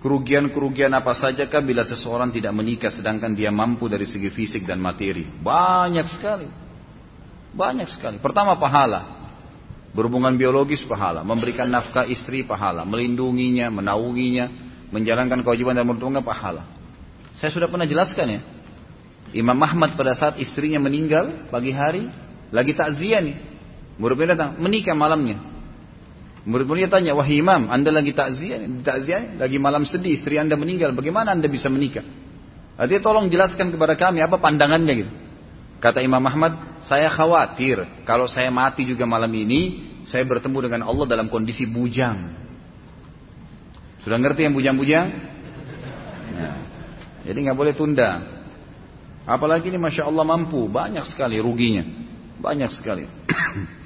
Kerugian-kerugian apa sajakah bila seseorang tidak menikah sedangkan dia mampu dari segi fisik dan materi? Banyak sekali. Banyak sekali. Pertama pahala. Berhubungan biologis pahala, memberikan nafkah istri pahala, melindunginya, menaunginya, menjalankan kewajiban dan bertanggung pahala. Saya sudah pernah jelaskan ya. Imam Ahmad pada saat istrinya meninggal pagi hari lagi takziah nih. Murid datang menikah malamnya. Murid-muridnya tanya, wahai imam, anda lagi takziah, takziah, lagi malam sedih, istri anda meninggal, bagaimana anda bisa menikah? Artinya tolong jelaskan kepada kami apa pandangannya gitu. Kata Imam Ahmad, saya khawatir kalau saya mati juga malam ini, saya bertemu dengan Allah dalam kondisi bujang. Sudah ngerti yang bujang-bujang? Nah, jadi nggak boleh tunda. Apalagi ini masya Allah mampu, banyak sekali ruginya, banyak sekali.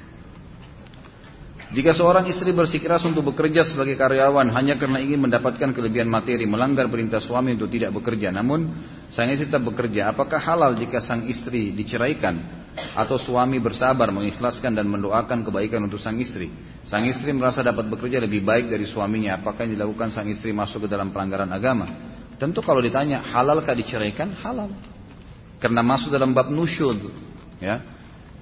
Jika seorang istri bersikeras untuk bekerja sebagai karyawan hanya karena ingin mendapatkan kelebihan materi, melanggar perintah suami untuk tidak bekerja, namun sang istri tetap bekerja, apakah halal jika sang istri diceraikan atau suami bersabar mengikhlaskan dan mendoakan kebaikan untuk sang istri? Sang istri merasa dapat bekerja lebih baik dari suaminya, apakah yang dilakukan sang istri masuk ke dalam pelanggaran agama? Tentu kalau ditanya halalkah diceraikan? Halal. Karena masuk dalam bab nusyud, ya.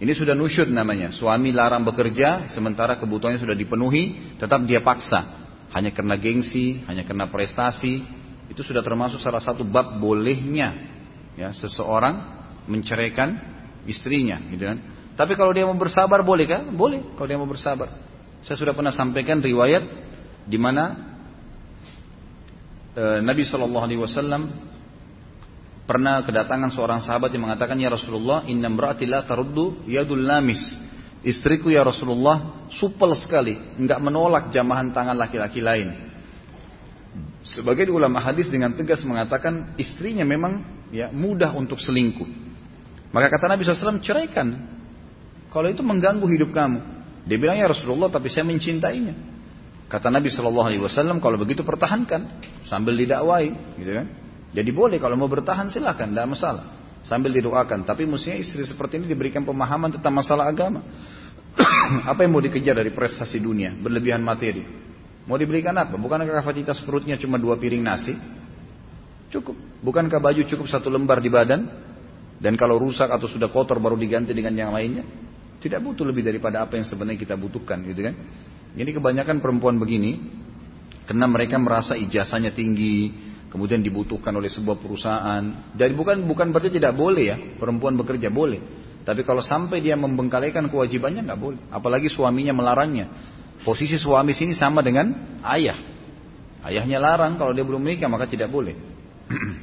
Ini sudah nusyud namanya. Suami larang bekerja, sementara kebutuhannya sudah dipenuhi, tetap dia paksa. Hanya karena gengsi, hanya karena prestasi. Itu sudah termasuk salah satu bab bolehnya ya seseorang menceraikan istrinya, gitu kan. Tapi kalau dia mau bersabar boleh kan? Boleh kalau dia mau bersabar. Saya sudah pernah sampaikan riwayat di mana e, Nabi Shallallahu Alaihi Wasallam Pernah kedatangan seorang sahabat yang mengatakan, Ya Rasulullah, inna mra'ati la taruddu yadul lamis. Istriku ya Rasulullah supel sekali, enggak menolak jamahan tangan laki-laki lain. Sebagai ulama hadis dengan tegas mengatakan istrinya memang ya mudah untuk selingkuh. Maka kata Nabi SAW ceraikan. Kalau itu mengganggu hidup kamu. Dia bilang ya Rasulullah tapi saya mencintainya. Kata Nabi SAW kalau begitu pertahankan sambil didakwai, gitu kan? Jadi boleh kalau mau bertahan silahkan, tidak masalah. Sambil didoakan. Tapi mestinya istri seperti ini diberikan pemahaman tentang masalah agama. apa yang mau dikejar dari prestasi dunia? Berlebihan materi. Mau diberikan apa? Bukankah kapasitas perutnya cuma dua piring nasi? Cukup. Bukankah baju cukup satu lembar di badan? Dan kalau rusak atau sudah kotor baru diganti dengan yang lainnya? Tidak butuh lebih daripada apa yang sebenarnya kita butuhkan gitu kan. Jadi kebanyakan perempuan begini karena mereka merasa ijazahnya tinggi, kemudian dibutuhkan oleh sebuah perusahaan. Jadi bukan bukan berarti tidak boleh ya perempuan bekerja boleh. Tapi kalau sampai dia membengkalikan kewajibannya nggak boleh. Apalagi suaminya melarangnya. Posisi suami sini sama dengan ayah. Ayahnya larang kalau dia belum menikah maka tidak boleh.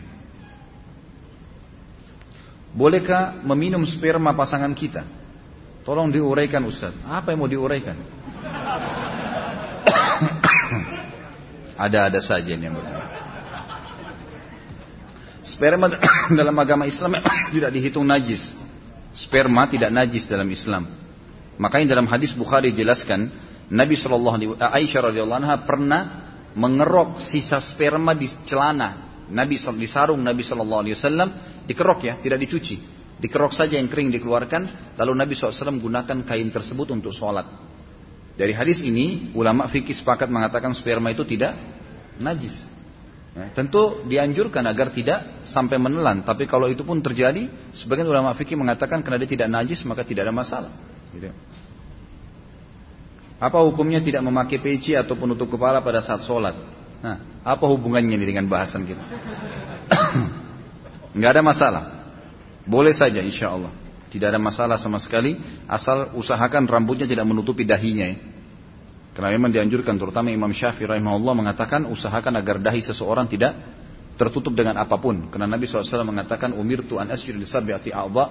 Bolehkah meminum sperma pasangan kita? Tolong diuraikan Ustaz. Apa yang mau diuraikan? Ada-ada saja yang berbeda. Sperma dalam agama Islam tidak dihitung najis. Sperma tidak najis dalam Islam. Makanya dalam hadis Bukhari jelaskan Nabi eh, Aisyah radhiyallahu anha pernah mengerok sisa sperma di celana Nabi di sarung Nabi Shallallahu Alaihi Wasallam dikerok ya, tidak dicuci. Dikerok saja yang kering dikeluarkan, lalu Nabi SAW gunakan kain tersebut untuk sholat. Dari hadis ini, ulama fikih sepakat mengatakan sperma itu tidak najis. Ya, tentu dianjurkan agar tidak sampai menelan. Tapi kalau itu pun terjadi, sebagian ulama fikih mengatakan karena dia tidak najis maka tidak ada masalah. Gitu. Apa hukumnya tidak memakai peci atau penutup kepala pada saat sholat? Nah, apa hubungannya ini dengan bahasan kita? Nggak ada masalah. Boleh saja insya Allah. Tidak ada masalah sama sekali asal usahakan rambutnya tidak menutupi dahinya ya. Karena memang dianjurkan terutama Imam Syafi'i rahimahullah mengatakan usahakan agar dahi seseorang tidak tertutup dengan apa pun. Karena Nabi SAW mengatakan umir tuan asjud li sab'ati a'dha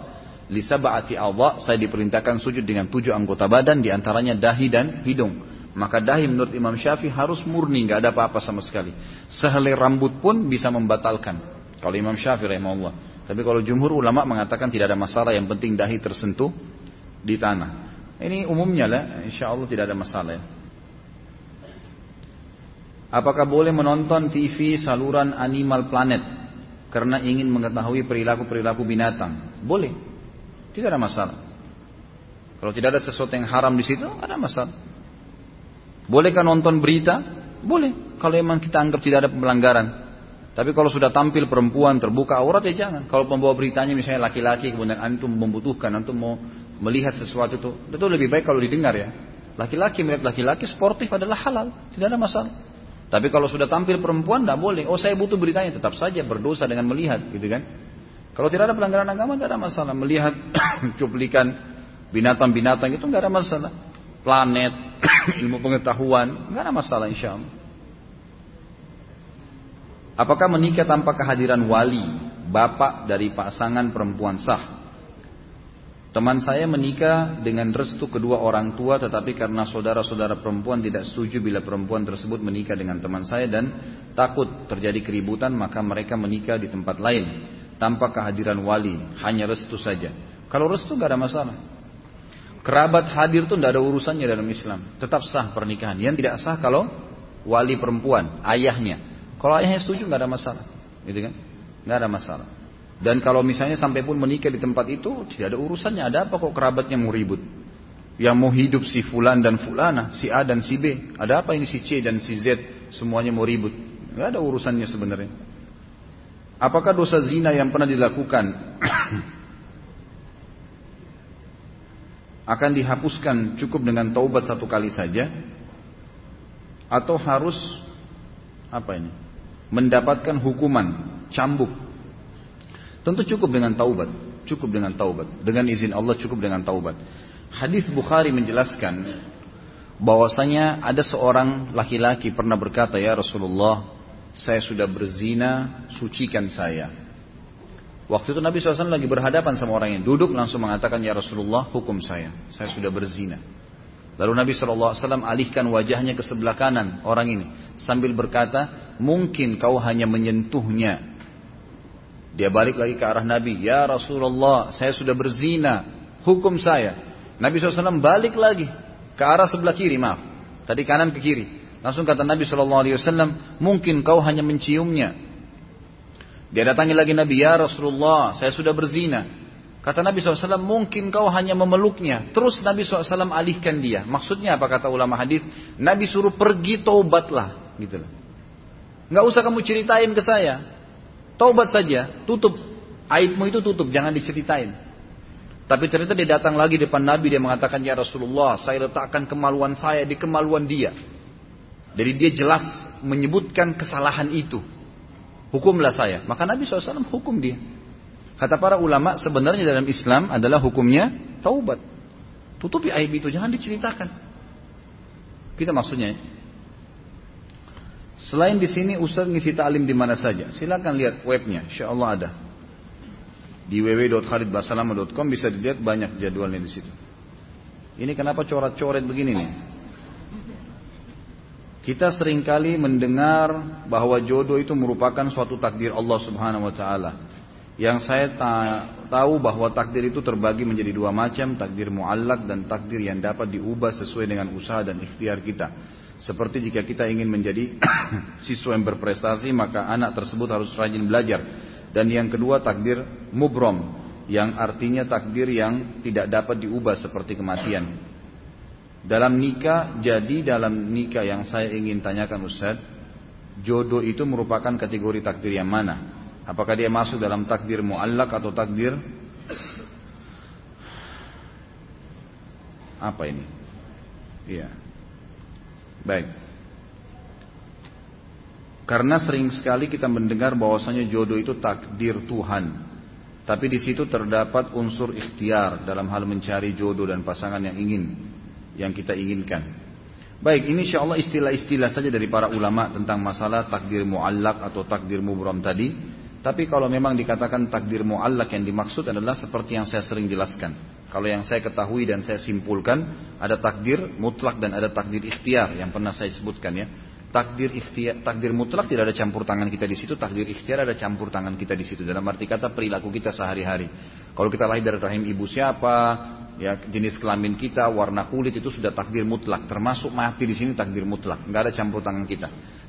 li sab'ati saya diperintahkan sujud dengan tujuh anggota badan di antaranya dahi dan hidung. Maka dahi menurut Imam Syafi'i harus murni, nggak ada apa-apa sama sekali. Sehelai rambut pun bisa membatalkan. Kalau Imam Syafi'i rahimahullah. Tapi kalau jumhur ulama mengatakan tidak ada masalah, yang penting dahi tersentuh di tanah. Ini umumnya lah, insya Allah tidak ada masalah ya. Apakah boleh menonton TV saluran Animal Planet karena ingin mengetahui perilaku-perilaku binatang? Boleh. Tidak ada masalah. Kalau tidak ada sesuatu yang haram di situ, ada masalah. Bolehkah nonton berita? boleh. Kalau memang kita anggap tidak ada pelanggaran. Tapi kalau sudah tampil perempuan terbuka aurat ya jangan. Kalau pembawa beritanya misalnya laki-laki kemudian antum membutuhkan, antum mau melihat sesuatu itu, itu lebih baik kalau didengar ya. Laki-laki melihat laki-laki sportif adalah halal, tidak ada masalah. Tapi kalau sudah tampil perempuan tidak boleh. Oh saya butuh beritanya tetap saja berdosa dengan melihat, gitu kan? Kalau tidak ada pelanggaran agama tidak ada masalah. Melihat cuplikan binatang-binatang itu nggak ada masalah. Planet, ilmu pengetahuan nggak ada masalah insya Allah. Apakah menikah tanpa kehadiran wali, bapak dari pasangan perempuan sah? Teman saya menikah dengan restu kedua orang tua tetapi karena saudara-saudara perempuan tidak setuju bila perempuan tersebut menikah dengan teman saya dan takut terjadi keributan maka mereka menikah di tempat lain tanpa kehadiran wali, hanya restu saja. Kalau restu gak ada masalah. Kerabat hadir itu tidak ada urusannya dalam Islam. Tetap sah pernikahan. Yang tidak sah kalau wali perempuan, ayahnya. Kalau ayahnya setuju nggak ada masalah, gitu kan? Nggak ada masalah. Dan kalau misalnya sampai pun menikah di tempat itu tidak ada urusannya. Ada apa kok kerabatnya mau ribut? Yang mau hidup si fulan dan fulana, si A dan si B. Ada apa ini si C dan si Z semuanya mau ribut? Nggak ada urusannya sebenarnya. Apakah dosa zina yang pernah dilakukan akan dihapuskan cukup dengan taubat satu kali saja? Atau harus apa ini? mendapatkan hukuman cambuk. Tentu cukup dengan taubat, cukup dengan taubat. Dengan izin Allah cukup dengan taubat. Hadis Bukhari menjelaskan bahwasanya ada seorang laki-laki pernah berkata, "Ya Rasulullah, saya sudah berzina, sucikan saya." Waktu itu Nabi SAW lagi berhadapan sama orang yang duduk langsung mengatakan, "Ya Rasulullah, hukum saya. Saya sudah berzina." Lalu Nabi SAW alihkan wajahnya ke sebelah kanan orang ini. Sambil berkata, mungkin kau hanya menyentuhnya. Dia balik lagi ke arah Nabi. Ya Rasulullah, saya sudah berzina. Hukum saya. Nabi SAW balik lagi ke arah sebelah kiri, maaf. Tadi kanan ke kiri. Langsung kata Nabi SAW, mungkin kau hanya menciumnya. Dia datangi lagi Nabi, ya Rasulullah, saya sudah berzina. Kata Nabi SAW, mungkin kau hanya memeluknya. Terus Nabi SAW alihkan dia. Maksudnya apa kata ulama hadis? Nabi suruh pergi taubatlah. Gitu loh. Nggak usah kamu ceritain ke saya. Taubat saja, tutup. Aibmu itu tutup, jangan diceritain. Tapi ternyata dia datang lagi depan Nabi, dia mengatakan, Ya Rasulullah, saya letakkan kemaluan saya di kemaluan dia. Jadi dia jelas menyebutkan kesalahan itu. Hukumlah saya. Maka Nabi SAW hukum dia. Kata para ulama sebenarnya dalam Islam adalah hukumnya taubat. Tutupi aib itu, jangan diceritakan. Kita maksudnya. Selain di sini Ustaz ngisi ta'lim di mana saja. Silakan lihat webnya, insya Allah ada. Di www.khalidbasalama.com bisa dilihat banyak jadwalnya di situ. Ini kenapa coret-coret begini nih? Kita sering kali mendengar bahwa jodoh itu merupakan suatu takdir Allah Subhanahu wa taala. Yang saya tahu bahwa takdir itu terbagi menjadi dua macam, takdir muallak dan takdir yang dapat diubah sesuai dengan usaha dan ikhtiar kita. Seperti jika kita ingin menjadi siswa yang berprestasi, maka anak tersebut harus rajin belajar. Dan yang kedua takdir mubrom, yang artinya takdir yang tidak dapat diubah seperti kematian. Dalam nikah, jadi dalam nikah yang saya ingin tanyakan Ustaz, jodoh itu merupakan kategori takdir yang mana? Apakah dia masuk dalam takdir muallak atau takdir apa ini? Iya. Baik. Karena sering sekali kita mendengar bahwasanya jodoh itu takdir Tuhan. Tapi di situ terdapat unsur ikhtiar dalam hal mencari jodoh dan pasangan yang ingin, yang kita inginkan. Baik, ini insya Allah istilah-istilah saja dari para ulama tentang masalah takdir muallak atau takdir mubram tadi. Tapi kalau memang dikatakan takdir mu'allak yang dimaksud adalah seperti yang saya sering jelaskan. Kalau yang saya ketahui dan saya simpulkan, ada takdir mutlak dan ada takdir ikhtiar yang pernah saya sebutkan ya. Takdir ikhtiar, takdir mutlak tidak ada campur tangan kita di situ, takdir ikhtiar ada campur tangan kita di situ. Dalam arti kata perilaku kita sehari-hari. Kalau kita lahir dari rahim ibu siapa, ya jenis kelamin kita, warna kulit itu sudah takdir mutlak. Termasuk mati di sini takdir mutlak, nggak ada campur tangan kita.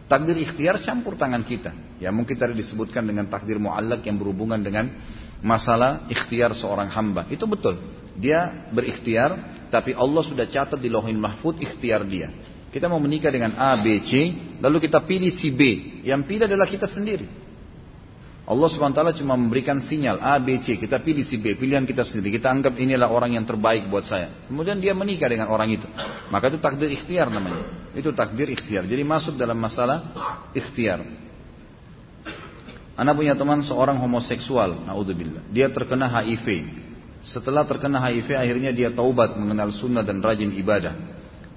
Takdir ikhtiar campur tangan kita. Ya mungkin tadi disebutkan dengan takdir muallak yang berhubungan dengan masalah ikhtiar seorang hamba. Itu betul. Dia berikhtiar, tapi Allah sudah catat di lauhin mahfud ikhtiar dia. Kita mau menikah dengan A, B, C, lalu kita pilih si B. Yang pilih adalah kita sendiri. Allah SWT cuma memberikan sinyal A, B, C. Kita pilih si B, pilihan kita sendiri. Kita anggap inilah orang yang terbaik buat saya. Kemudian dia menikah dengan orang itu. Maka itu takdir ikhtiar namanya. Itu takdir ikhtiar. Jadi masuk dalam masalah ikhtiar. Anak punya teman seorang homoseksual, naudzubillah. Dia terkena HIV. Setelah terkena HIV akhirnya dia taubat mengenal sunnah dan rajin ibadah.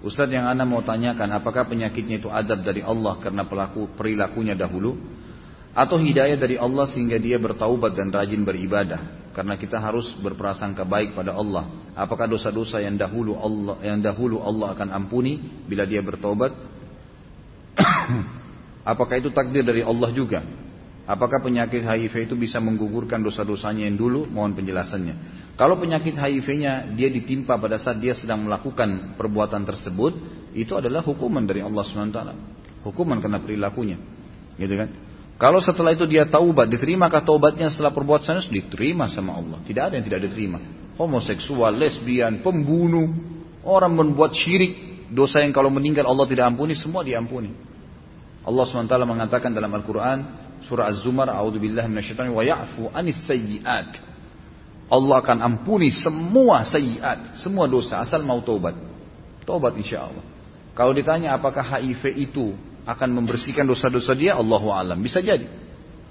Ustaz yang Anda mau tanyakan apakah penyakitnya itu adab dari Allah karena pelaku perilakunya dahulu atau hidayah dari Allah sehingga dia bertaubat dan rajin beribadah karena kita harus berprasangka baik pada Allah apakah dosa-dosa yang dahulu Allah yang dahulu Allah akan ampuni bila dia bertaubat apakah itu takdir dari Allah juga apakah penyakit HIV itu bisa menggugurkan dosa-dosanya yang dulu mohon penjelasannya kalau penyakit HIV-nya dia ditimpa pada saat dia sedang melakukan perbuatan tersebut itu adalah hukuman dari Allah SWT hukuman karena perilakunya gitu kan kalau setelah itu dia taubat, diterimakah taubatnya setelah perbuatan itu diterima sama Allah. Tidak ada yang tidak diterima. Homoseksual, lesbian, pembunuh, orang membuat syirik, dosa yang kalau meninggal Allah tidak ampuni, semua diampuni. Allah SWT mengatakan dalam Al-Quran, surah Az-Zumar, A'udzubillah minasyaitonir wa ya'fu anis sayyi'at. Allah akan ampuni semua sayyi'at, semua dosa, asal mau taubat. Taubat insya Allah. Kalau ditanya apakah HIV itu akan membersihkan dosa-dosa dia Allahu alam. Bisa jadi.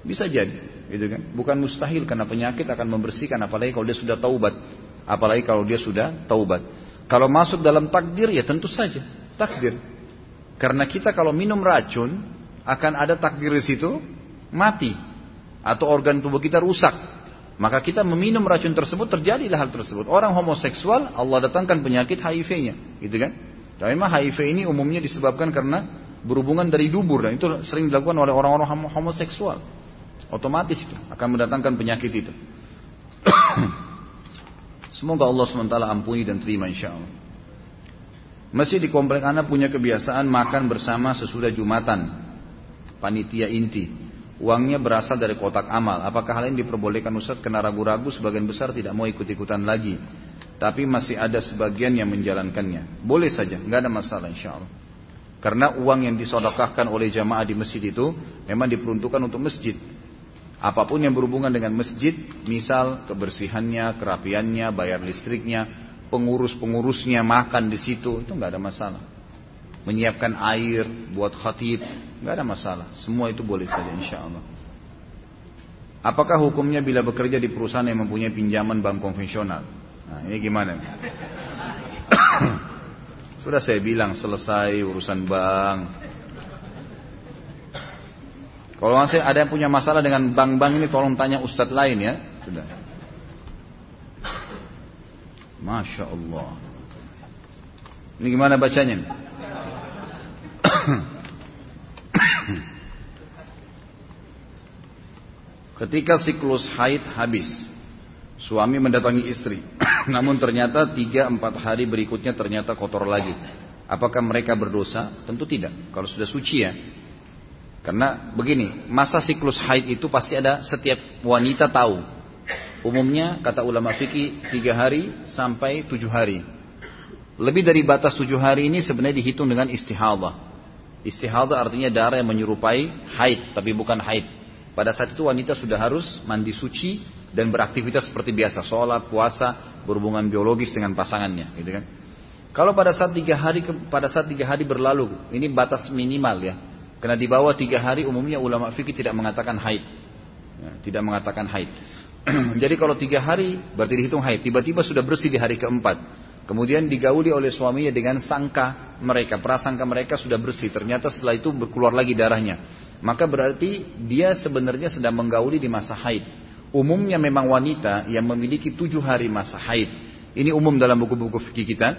Bisa jadi gitu kan? Bukan mustahil karena penyakit akan membersihkan apalagi kalau dia sudah taubat. Apalagi kalau dia sudah taubat. Kalau masuk dalam takdir ya tentu saja. Takdir. Karena kita kalau minum racun akan ada takdir di situ mati atau organ tubuh kita rusak maka kita meminum racun tersebut terjadilah hal tersebut orang homoseksual Allah datangkan penyakit HIV-nya gitu kan dan memang HIV ini umumnya disebabkan karena berhubungan dari dubur dan itu sering dilakukan oleh orang-orang homoseksual. Otomatis itu akan mendatangkan penyakit itu. Semoga Allah SWT ampuni dan terima insya Allah. Masih di komplek anak punya kebiasaan makan bersama sesudah Jumatan. Panitia inti. Uangnya berasal dari kotak amal. Apakah hal ini diperbolehkan Ustaz? Kena ragu-ragu sebagian besar tidak mau ikut-ikutan lagi. Tapi masih ada sebagian yang menjalankannya. Boleh saja, nggak ada masalah insya Allah. Karena uang yang disodokahkan oleh jamaah di masjid itu memang diperuntukkan untuk masjid. Apa pun yang berhubungan dengan masjid, misal kebersihannya, kerapiannya, bayar listriknya, pengurus-pengurusnya makan di situ, itu nggak ada masalah. Menyiapkan air buat khatib, nggak ada masalah. Semua itu boleh saja insya Allah. Apakah hukumnya bila bekerja di perusahaan yang mempunyai pinjaman bank konvensional? Nah, ini gimana? Sudah saya bilang selesai urusan bank. Kalau masih ada yang punya masalah dengan bank-bank ini tolong tanya ustadz lain ya. Sudah. Masya Allah. Ini gimana bacanya? Ketika siklus haid habis, suami mendatangi istri. Namun ternyata tiga empat hari berikutnya ternyata kotor lagi. Apakah mereka berdosa? Tentu tidak. Kalau sudah suci ya. Karena begini, masa siklus haid itu pasti ada setiap wanita tahu. Umumnya kata ulama fikih tiga hari sampai tujuh hari. Lebih dari batas tujuh hari ini sebenarnya dihitung dengan istihadah. Istihadah artinya darah yang menyerupai haid, tapi bukan haid. Pada saat itu wanita sudah harus mandi suci dan beraktivitas seperti biasa, sholat, puasa, berhubungan biologis dengan pasangannya, gitu kan? Kalau pada saat tiga hari pada saat tiga hari berlalu, ini batas minimal ya. Karena di bawah tiga hari umumnya ulama fikih tidak mengatakan haid, ya, tidak mengatakan haid. Jadi kalau tiga hari berarti dihitung haid. Tiba-tiba sudah bersih di hari keempat. Kemudian digauli oleh suaminya dengan sangka mereka, prasangka mereka sudah bersih. Ternyata setelah itu berkeluar lagi darahnya. Maka berarti dia sebenarnya sedang menggauli di masa haid. Umumnya memang wanita yang memiliki tujuh hari masa haid. Ini umum dalam buku-buku fikih kita.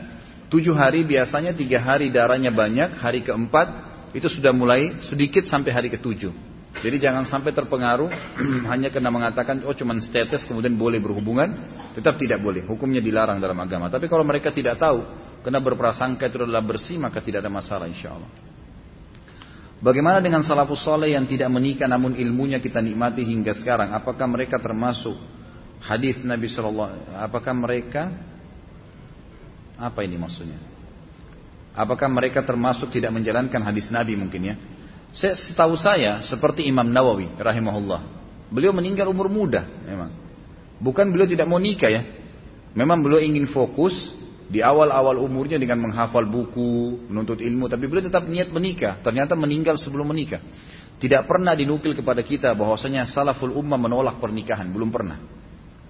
Tujuh hari biasanya tiga hari darahnya banyak, hari keempat itu sudah mulai sedikit sampai hari ketujuh. Jadi jangan sampai terpengaruh hanya karena mengatakan oh cuman status kemudian boleh berhubungan, tetap tidak boleh. Hukumnya dilarang dalam agama. Tapi kalau mereka tidak tahu karena berprasangka itu adalah bersih maka tidak ada masalah insya Allah. Bagaimana dengan salafus soleh yang tidak menikah namun ilmunya kita nikmati hingga sekarang? Apakah mereka termasuk hadis Nabi Shallallahu? Apakah mereka apa ini maksudnya? Apakah mereka termasuk tidak menjalankan hadis Nabi mungkin ya? Saya, setahu saya seperti Imam Nawawi rahimahullah. Beliau meninggal umur muda memang. Bukan beliau tidak mau nikah ya. Memang beliau ingin fokus di awal-awal umurnya dengan menghafal buku, menuntut ilmu, tapi beliau tetap niat menikah. Ternyata meninggal sebelum menikah. Tidak pernah dinukil kepada kita bahwasanya salaful ummah menolak pernikahan, belum pernah.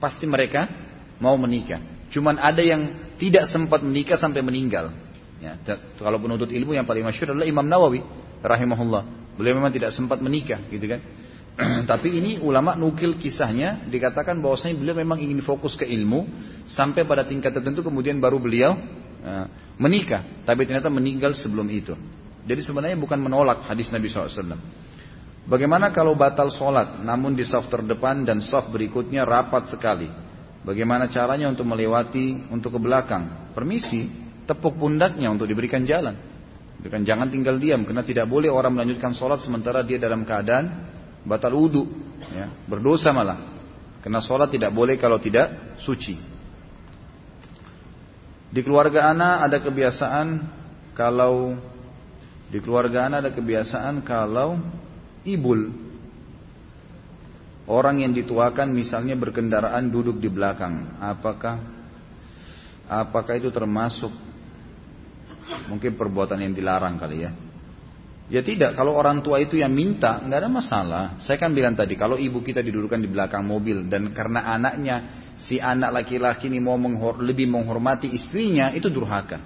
Pasti mereka mau menikah. Cuman ada yang tidak sempat menikah sampai meninggal. Ya, kalau penuntut ilmu yang paling masyhur adalah Imam Nawawi rahimahullah. Beliau memang tidak sempat menikah, gitu kan? Tapi ini ulama nukil kisahnya dikatakan bahwasanya beliau memang ingin fokus ke ilmu sampai pada tingkat tertentu kemudian baru beliau uh, menikah. Tapi ternyata meninggal sebelum itu. Jadi sebenarnya bukan menolak hadis Nabi SAW. Bagaimana kalau batal sholat namun di saf terdepan dan saf berikutnya rapat sekali? Bagaimana caranya untuk melewati untuk ke belakang? Permisi, tepuk pundaknya untuk diberikan jalan. Jangan tinggal diam karena tidak boleh orang melanjutkan sholat sementara dia dalam keadaan batal wudhu, ya, berdosa malah. Karena sholat tidak boleh kalau tidak suci. Di keluarga anak ada kebiasaan kalau di keluarga anak ada kebiasaan kalau ibul orang yang dituakan misalnya berkendaraan duduk di belakang, apakah apakah itu termasuk Mungkin perbuatan yang dilarang kali ya. Ya tidak, kalau orang tua itu yang minta, nggak ada masalah. Saya kan bilang tadi, kalau ibu kita didudukan di belakang mobil dan karena anaknya, si anak laki-laki ini mau menghor lebih menghormati istrinya, itu durhaka.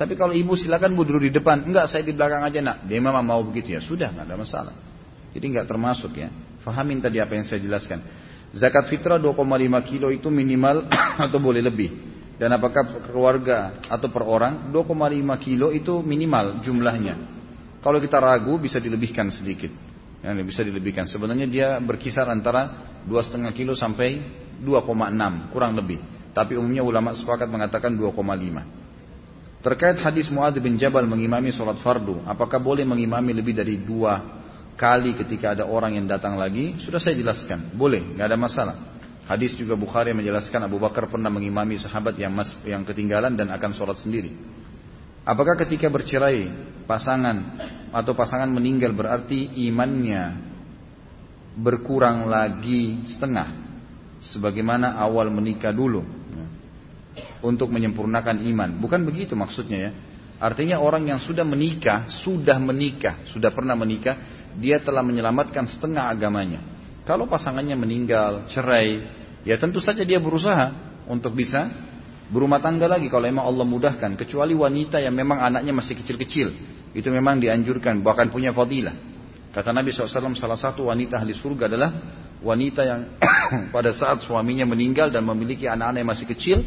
Tapi kalau ibu silakan bu duduk di depan, enggak saya di belakang aja nak. Dia memang mau begitu ya, sudah nggak ada masalah. Jadi nggak termasuk ya. Fahamin tadi apa yang saya jelaskan. Zakat fitrah 2,5 kilo itu minimal atau boleh lebih. Dan apakah keluarga atau per orang 2,5 kilo itu minimal jumlahnya. Kalau kita ragu bisa dilebihkan sedikit. Ya, bisa dilebihkan. Sebenarnya dia berkisar antara 2,5 kilo sampai 2,6 kurang lebih. Tapi umumnya ulama sepakat mengatakan 2,5. Terkait hadis Muadz bin Jabal mengimami sholat fardu, apakah boleh mengimami lebih dari dua kali ketika ada orang yang datang lagi? Sudah saya jelaskan, boleh, nggak ada masalah. Hadis juga Bukhari menjelaskan Abu Bakar pernah mengimami sahabat yang mas, yang ketinggalan dan akan sholat sendiri. Apakah ketika bercerai pasangan atau pasangan meninggal berarti imannya berkurang lagi setengah sebagaimana awal menikah dulu untuk menyempurnakan iman. Bukan begitu maksudnya ya. Artinya orang yang sudah menikah, sudah menikah, sudah pernah menikah, dia telah menyelamatkan setengah agamanya. Kalau pasangannya meninggal, cerai, ya tentu saja dia berusaha untuk bisa berumah tangga lagi kalau memang Allah mudahkan. Kecuali wanita yang memang anaknya masih kecil-kecil. Itu memang dianjurkan, bahkan punya fadilah. Kata Nabi SAW, salah satu wanita ahli surga adalah wanita yang pada saat suaminya meninggal dan memiliki anak-anak yang masih kecil,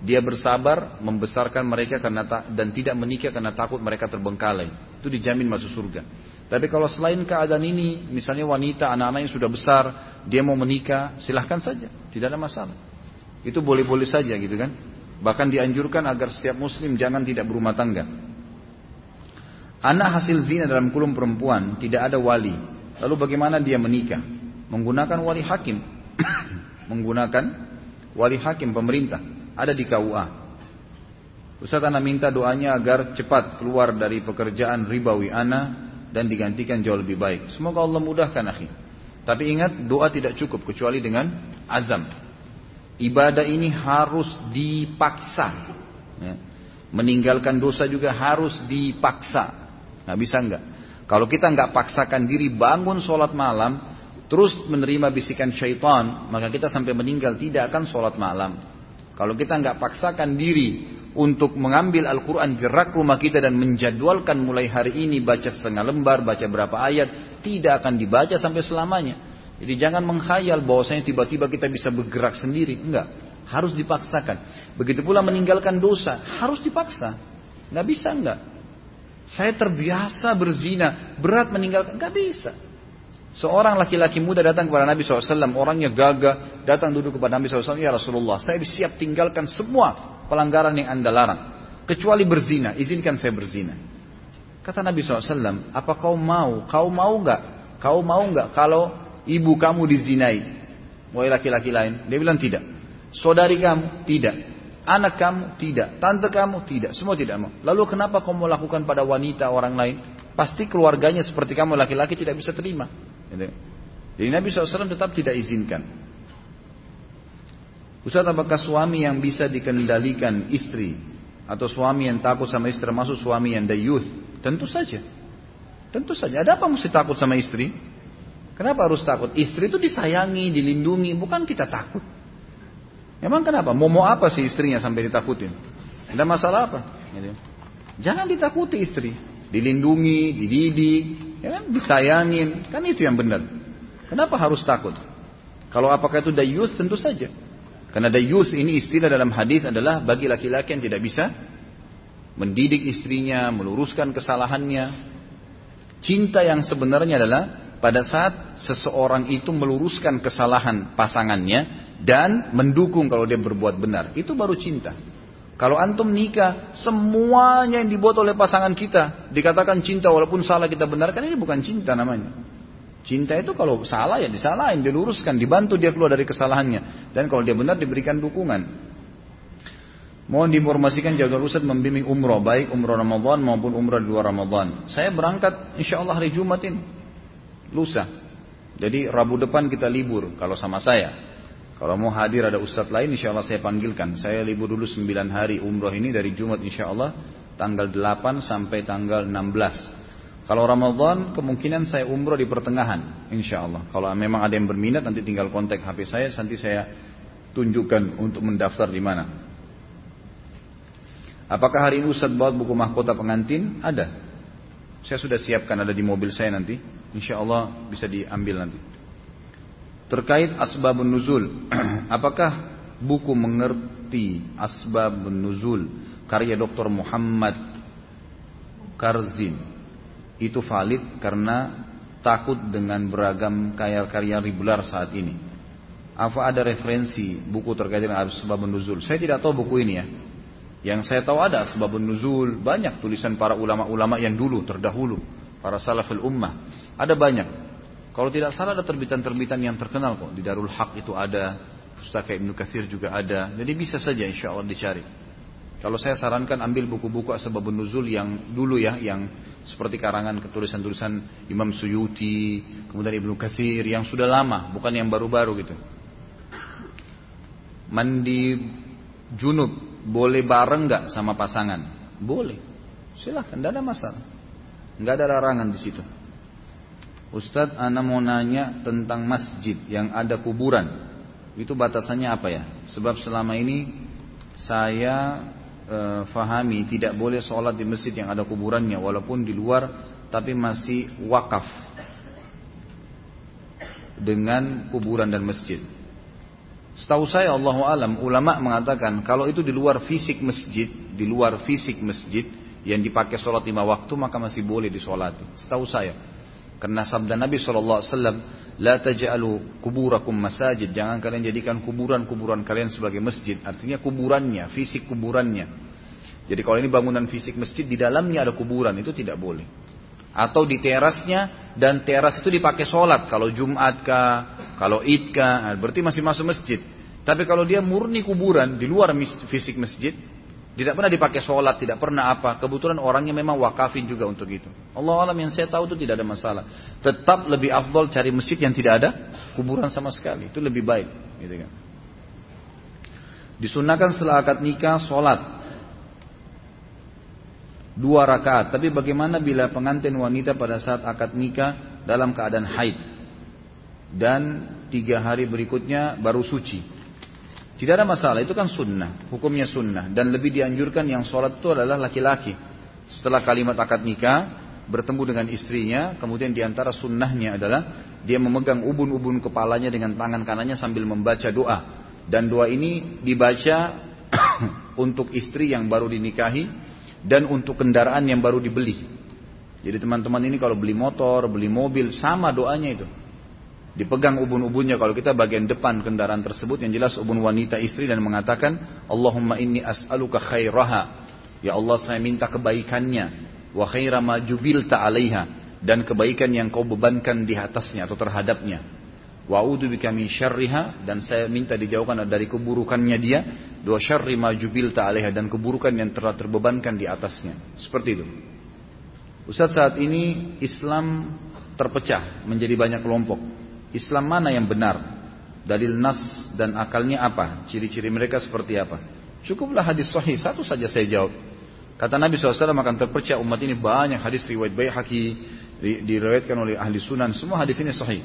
dia bersabar membesarkan mereka karena dan tidak menikah karena takut mereka terbengkalai. Itu dijamin masuk surga. Tapi kalau selain keadaan ini, misalnya wanita, anak-anak yang sudah besar, dia mau menikah, silahkan saja, tidak ada masalah. Itu boleh-boleh saja gitu kan. Bahkan dianjurkan agar setiap muslim jangan tidak berumah tangga. Anak hasil zina dalam kulum perempuan tidak ada wali. Lalu bagaimana dia menikah? Menggunakan wali hakim. Menggunakan wali hakim pemerintah. Ada di KUA. Ustaz Ana minta doanya agar cepat keluar dari pekerjaan ribawi Ana dan digantikan jauh lebih baik. Semoga Allah mudahkan akhi. Tapi ingat doa tidak cukup kecuali dengan azam. Ibadah ini harus dipaksa. Ya. Meninggalkan dosa juga harus dipaksa. Nggak bisa nggak? Kalau kita nggak paksakan diri bangun sholat malam, terus menerima bisikan syaitan, maka kita sampai meninggal tidak akan sholat malam. Kalau kita nggak paksakan diri untuk mengambil Al-Quran gerak rumah kita dan menjadwalkan mulai hari ini baca setengah lembar, baca berapa ayat, tidak akan dibaca sampai selamanya. Jadi jangan menghayal bahwasanya tiba-tiba kita bisa bergerak sendiri. Enggak, harus dipaksakan. Begitu pula meninggalkan dosa, harus dipaksa. Enggak bisa enggak. Saya terbiasa berzina, berat meninggalkan, enggak bisa. Seorang laki-laki muda datang kepada Nabi SAW, orangnya gagah, datang duduk kepada Nabi SAW, ya Rasulullah, saya siap tinggalkan semua pelanggaran yang anda larang. Kecuali berzina, izinkan saya berzina. Kata Nabi SAW, apa kau mau? Kau mau nggak? Kau mau nggak kalau ibu kamu dizinai? Wahai laki-laki lain. Dia bilang tidak. Saudari kamu? Tidak. Anak kamu tidak, tante kamu tidak, semua tidak mau. Lalu kenapa kamu lakukan pada wanita orang lain? Pasti keluarganya seperti kamu laki-laki tidak bisa terima. Gitu. Jadi Nabi SAW tetap tidak izinkan. Ustaz apakah suami yang bisa dikendalikan istri atau suami yang takut sama istri termasuk suami yang dayuth? Tentu saja. Tentu saja. Ada apa mesti takut sama istri? Kenapa harus takut? Istri itu disayangi, dilindungi, bukan kita takut. Emang kenapa? Mau apa sih istrinya sampai ditakutin? Ada masalah apa? Gitu. Jangan ditakuti istri. Dilindungi, dididik, ya kan? disayangin. Kan itu yang benar. Kenapa harus takut? Kalau apakah itu dayus? Tentu saja. Karena dayus ini istilah dalam hadis adalah bagi laki-laki yang tidak bisa mendidik istrinya, meluruskan kesalahannya. Cinta yang sebenarnya adalah pada saat seseorang itu meluruskan kesalahan pasangannya dan mendukung kalau dia berbuat benar. Itu baru cinta. Kalau antum nikah, semuanya yang dibuat oleh pasangan kita dikatakan cinta walaupun salah kita benarkan ini bukan cinta namanya. Cinta itu kalau salah ya disalahin, diluruskan, dibantu dia keluar dari kesalahannya. Dan kalau dia benar diberikan dukungan. Mohon diinformasikan jadwal Ustaz membimbing umroh, baik umroh Ramadan maupun umroh di luar Ramadan. Saya berangkat insya Allah hari Jumat ini lusa. Jadi Rabu depan kita libur kalau sama saya. Kalau mau hadir ada ustadz lain insya Allah saya panggilkan. Saya libur dulu 9 hari umroh ini dari Jumat insya Allah tanggal 8 sampai tanggal 16. Kalau Ramadan kemungkinan saya umroh di pertengahan insya Allah. Kalau memang ada yang berminat nanti tinggal kontak HP saya nanti saya tunjukkan untuk mendaftar di mana. Apakah hari ini Ustadz bawa buku mahkota pengantin? Ada. Saya sudah siapkan ada di mobil saya nanti. Insya Allah bisa diambil nanti. Terkait asbabun nuzul, apakah buku mengerti asbabun nuzul karya Dr. Muhammad Karzin itu valid karena takut dengan beragam karya-karya regular saat ini. Apa ada referensi buku terkait dengan asbabun nuzul? Saya tidak tahu buku ini ya. Yang saya tahu ada asbabun nuzul, banyak tulisan para ulama-ulama yang dulu terdahulu, para salaful ummah. Ada banyak. Kalau tidak salah ada terbitan-terbitan yang terkenal kok. Di Darul Haq itu ada, Pustaka Ibnu Kathir juga ada. Jadi bisa saja insya Allah dicari. Kalau saya sarankan ambil buku-buku Asbabun Nuzul yang dulu ya, yang seperti karangan ketulisan-tulisan Imam Suyuti, kemudian Ibnu Kathir yang sudah lama, bukan yang baru-baru gitu. Mandi junub boleh bareng nggak sama pasangan? Boleh. Silahkan, tidak ada masalah. Nggak ada larangan di situ. Ustadz, Ana mau nanya tentang masjid yang ada kuburan. Itu batasannya apa ya? Sebab selama ini saya e, fahami tidak boleh sholat di masjid yang ada kuburannya walaupun di luar tapi masih wakaf dengan kuburan dan masjid. Setahu saya Allah alam ulama mengatakan kalau itu di luar fisik masjid, di luar fisik masjid yang dipakai sholat lima waktu maka masih boleh disolati. Setahu saya. Karena sabda Nabi SAW, La taj'alu kuburakum masajid. Jangan kalian jadikan kuburan-kuburan kalian sebagai masjid. Artinya kuburannya, fisik kuburannya. Jadi kalau ini bangunan fisik masjid, di dalamnya ada kuburan, itu tidak boleh. Atau di terasnya, dan teras itu dipakai sholat. Kalau Jumat kah, kalau Id kah, berarti masih masuk masjid. Tapi kalau dia murni kuburan, di luar fisik masjid, tidak pernah dipakai sholat, tidak pernah apa. Kebetulan orangnya memang wakafin juga untuk itu. Allah alam yang saya tahu itu tidak ada masalah. Tetap lebih afdol cari masjid yang tidak ada kuburan sama sekali. Itu lebih baik. Gitu kan. Disunahkan setelah akad nikah sholat. Dua rakaat. Tapi bagaimana bila pengantin wanita pada saat akad nikah dalam keadaan haid. Dan tiga hari berikutnya baru suci. Tidak ada masalah, itu kan sunnah, hukumnya sunnah. Dan lebih dianjurkan yang sholat itu adalah laki-laki. Setelah kalimat akad nikah, bertemu dengan istrinya, kemudian di antara sunnahnya adalah dia memegang ubun-ubun kepalanya dengan tangan kanannya sambil membaca doa. Dan doa ini dibaca untuk istri yang baru dinikahi dan untuk kendaraan yang baru dibeli. Jadi teman-teman ini kalau beli motor, beli mobil, sama doanya itu. Dipegang ubun-ubunnya kalau kita bagian depan kendaraan tersebut yang jelas ubun wanita istri dan mengatakan Allahumma inni as'aluka khairaha. Ya Allah saya minta kebaikannya wa khaira ma jubilta 'alaiha dan kebaikan yang kau bebankan di atasnya atau terhadapnya. Wa'udhu bika min syarriha dan saya minta dijauhkan dari keburukannya dia, dua syarri ma jubilta alaiha dan keburukan yang telah terbebankan di atasnya. Seperti itu. Ustaz saat ini Islam terpecah menjadi banyak kelompok. Islam mana yang benar? Dalil nas dan akalnya apa? Ciri-ciri mereka seperti apa? Cukuplah hadis sahih, satu saja saya jawab. Kata Nabi SAW akan terpecah umat ini banyak hadis riwayat Baihaqi diriwayatkan oleh ahli sunan. Semua hadis ini sahih.